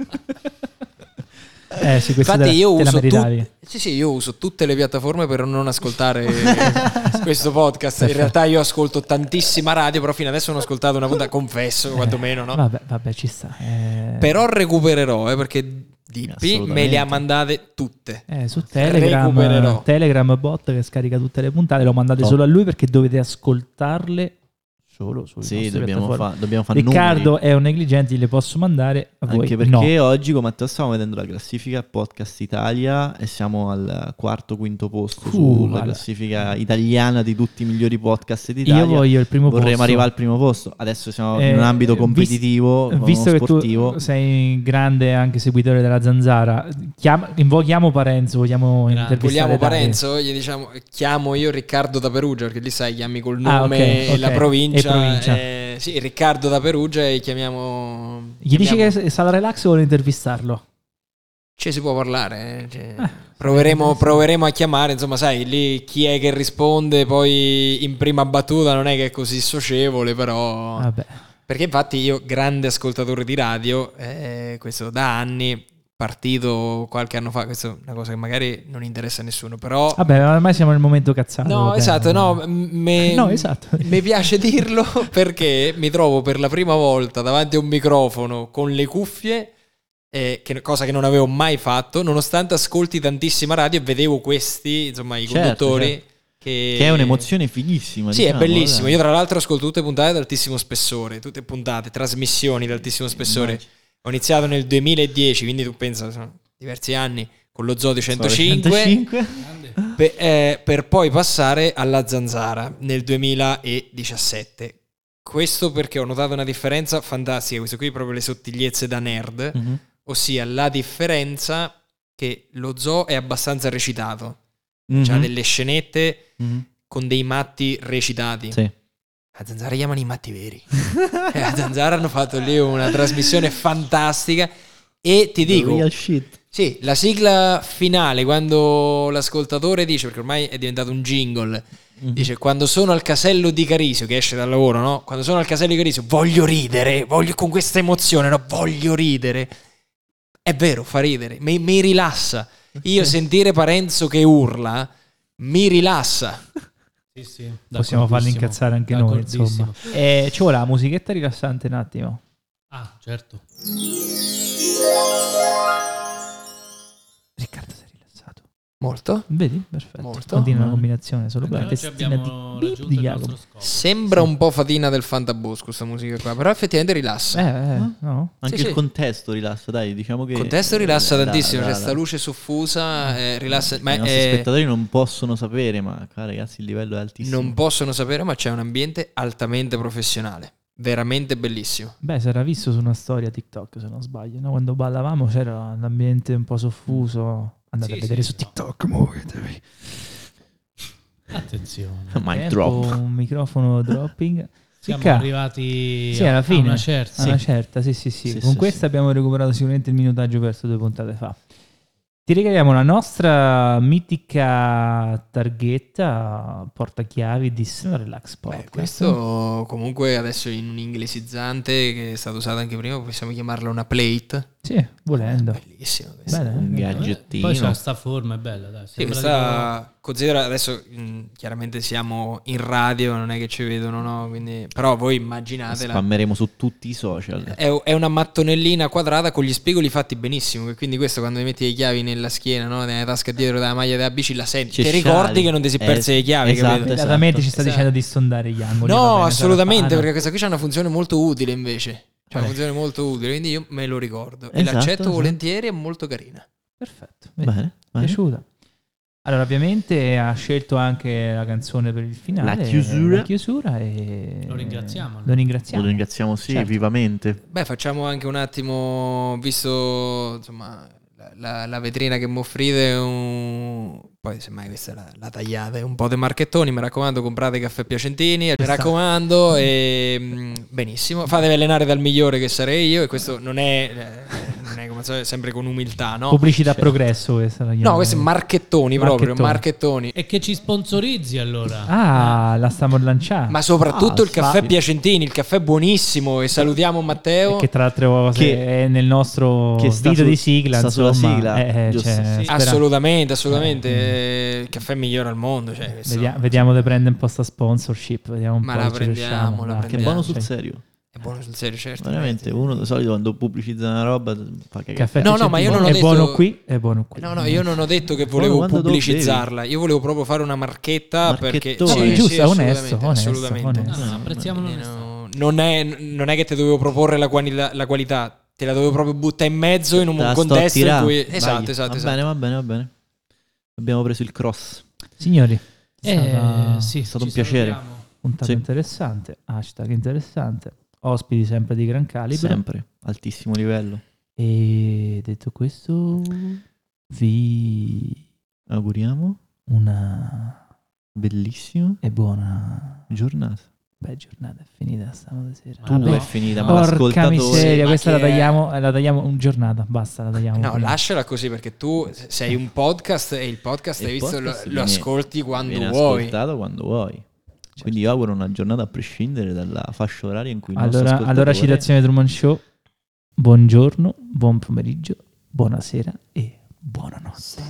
Eh sì, questa Infatti te, io te la uso, tu- sì, sì, io uso tutte le piattaforme per non ascoltare questo podcast. In realtà io ascolto tantissima radio, però fino adesso non ho ascoltato una puntata, confesso, quantomeno, no? Vabbè, vabbè, ci sta. Eh, Però recupererò, eh, perché Dippi me le ha mandate tutte. eh, su Telegram, Recupererò. Telegram bot che scarica tutte le puntate, lo mandate Top. solo a lui perché dovete ascoltarle solo su Sì, dobbiamo fare dobbiamo fa Riccardo numeri. è un negligente, le posso mandare a voi. Anche no. perché oggi, come Matteo, stavamo vedendo la classifica Podcast Italia e siamo al quarto, quinto posto Uh, sulla guarda. classifica italiana di tutti i migliori podcast d'Italia. Io voglio il primo Vorremmo posto. arrivare al primo posto. Adesso siamo Eh, in un ambito vis- competitivo, Visto che sportivo. tu sei grande anche seguitore della Zanzara, chiama- invochiamo Parenzo, vogliamo Grande. intervistare Vogliamo. Parenzo? Gli diciamo, chiamo io Riccardo da Perugia, perché lì sai, chiami col Ah, nome ok, e la provincia. E provincia. eh, sì, Riccardo da Perugia e chiamiamo... Gli dici che Sala Relax vuole intervistarlo? Ci si può parlare. eh, cioè, Eh, proveremo, proveremo a chiamare, insomma, sai, lì chi è che risponde poi in prima battuta non è che è così socievole, però... Vabbè. Perché infatti io, grande ascoltatore di radio, eh, questo da anni, partito qualche anno fa, questa è una cosa che magari non interessa a nessuno, però... Vabbè, ormai siamo nel momento cazzato. No, vabbè. esatto, no, me- No, esatto. mi piace dirlo perché mi trovo per la prima volta davanti a un microfono con le cuffie, eh, che- cosa che non avevo mai fatto, nonostante ascolti tantissima radio e vedevo questi, insomma, i Certo, conduttori. certo. Che... Che è un'emozione fighissima. Sì, diciamo, è bellissimo. dai. Io, tra l'altro, ascolto tutte puntate ad altissimo spessore, tutte puntate, trasmissioni ad altissimo spessore. Ho iniziato nel 2010, quindi tu pensa, sono diversi anni, con lo Zodio 105, 105. pe- eh, per poi passare alla Zanzara nel 2017. Questo perché ho notato una differenza fantastica, questo qui proprio le sottigliezze da nerd, Mhm. ossia la differenza che lo zoo è abbastanza recitato, Mhm. ha delle scenette Mhm. con dei matti recitati. Sì. A Zanzara chiamano i matti veri. E a Zanzara hanno fatto lì una trasmissione fantastica e ti dico, Real shit. sì, la sigla finale quando l'ascoltatore dice, perché ormai è diventato un jingle, Mhm. dice quando sono al casello di Carisio, che esce dal lavoro, no? Quando sono al casello di Carisio voglio ridere, voglio con questa emozione, no? Voglio ridere. È vero, fa ridere, mi, mi rilassa. Io sentire Parenzo che urla mi rilassa. Sì, Possiamo farli incazzare anche noi, insomma. Eh, ci vuole la musichetta rilassante un attimo. Ah, certo. Molto. Vedi? Perfetto. Molto. Continua la Mm. combinazione solo per la Oggi testina abbiamo di, raggiunto di il Jacopo. nostro scopo. Sembra un po' fatina del Fantabosco questa musica qua, però effettivamente rilassa. Eh, eh, no? Anche Sì, il sì. contesto rilassa, dai, diciamo che... Il contesto rilassa Da- tantissimo, da- c'è da- sta luce soffusa, eh, rilassa, ma I nostri è- spettatori non possono sapere, ma qua, ragazzi il livello è altissimo. non possono sapere, ma c'è un ambiente altamente professionale, veramente bellissimo. Beh, si era visto su una storia TikTok, se non sbaglio, no? Quando ballavamo c'era l'ambiente un po' soffuso. Andate Sì, a vedere sì, su no. TikTok, muovetevi. Attenzione. Mic drop. Un microfono dropping. Siamo Ricca, arrivati Sì, a- alla a fine. una certa. a una certa, sì, sì, sì. Sì, Con sì, questa sì. abbiamo recuperato sicuramente il minutaggio perso due puntate fa. Ti regaliamo la nostra mitica targhetta portachiavi di Relax Beh, Podcast. questo comunque adesso in un inglesizzante che è stato usato anche prima, possiamo chiamarla una plate. Sì, volendo. Bellissimo. questo. Bene, Un eh. gadgettino. Poi c'ha sta forma, è bella, dai. Sì, questa considera adesso mh, chiaramente siamo in radio, non è che ci vedono, no? Quindi, però voi immaginatela. Spammeremo su tutti i social. È, è una mattonellina quadrata con gli spigoli fatti benissimo. Quindi, questo quando metti le chiavi nella schiena, no? nella tasca dietro della maglia della bici, la senti. Ti ricordi sciali. che non ti si Eh, perse le chiavi? esatto? Immediatamente ci sta esatto. dicendo di sondare gli angoli. No, bene, assolutamente, perché questa qui ha una funzione molto utile invece. C'ha una Qual è? funzione molto utile, quindi io me lo ricordo. e Esatto, l'accetto esatto. volentieri, è molto carina. Perfetto. vedi, Bene, bene. piaciuta. Allora, ovviamente ha scelto anche la canzone per il finale. La chiusura. La chiusura e... Lo ringraziamo. Lo ringraziamo. Lo ringraziamo sì, Certo. vivamente. Beh, facciamo anche un attimo, visto insomma la, la- la vetrina che mi offrite, un... poi semmai questa la, la tagliate, un po' dei marchettoni, mi raccomando, comprate caffè Piacentini, mi Questa- raccomando, e mm, benissimo, fatevi allenare dal migliore che sarei io, e questo non è, so- sempre con umiltà, no? Pubblicità Cioè- progresso questa la No, questi marchettoni proprio, Marchettoni. E che ci sponsorizzi allora. Ah, la stiamo lanciando. Ma soprattutto Ah, il caffè Piacentini, il caffè buonissimo, e salutiamo Matteo. che tra cose Che- è nel nostro che sta video su- di sigla. sta sulla insomma, sigla, eh, eh, cioè, Sì. Assolutamente, assolutamente. Eh, Il caffè migliore al mondo. Cioè, questo- Vedia- vediamo se prende un po' sta sponsorship. Vediamo un Ma po' la prendiamo, la dai. Che prendiamo. buono sul Cioè, serio. È buono sul serio, certo. Veramente, uno di solito quando pubblicizza una roba fa cagare. Caffè No, no, ma io non ho è detto- buono qui, è buono qui. No, no, io non ho detto che volevo pubblicizzarla. Io volevo proprio fare una marchetta perché. Marchettone. Sì, giusto, assolutamente, onesto, onesto, assolutamente. onesto. No, no, apprezziamo no, non, è, non è che ti dovevo proporre la, quali- la qualità, te la dovevo proprio buttare in mezzo in un la contesto in cui. Vai. Esatto, esatto, Va esatto. bene, va bene, va bene. Abbiamo preso il cross. Signori, è Eh, stata sì, è stato un piacere. salutiamo. puntata Sì. interessante. Hashtag interessante. Ospiti sempre di gran calibro. Sempre, altissimo livello. E detto questo, vi Auguriamo una bellissima e buona giornata. beh, giornata. È finita stasera. Ma Tu no. è finita, ma Porca l'ascoltatore... miseria, Ma questa la è? tagliamo, eh, la tagliamo un giornata, basta, la tagliamo. No, Quindi- lasciala così perché tu sei un podcast e il podcast, Il hai visto, podcast lo, lo viene- ascolti quando Viene vuoi. ascoltato quando vuoi. Quindi io auguro una giornata a prescindere dalla fascia oraria in cui allora, allora citazione Truman Show. Buongiorno, buon pomeriggio, buonasera e buonanotte.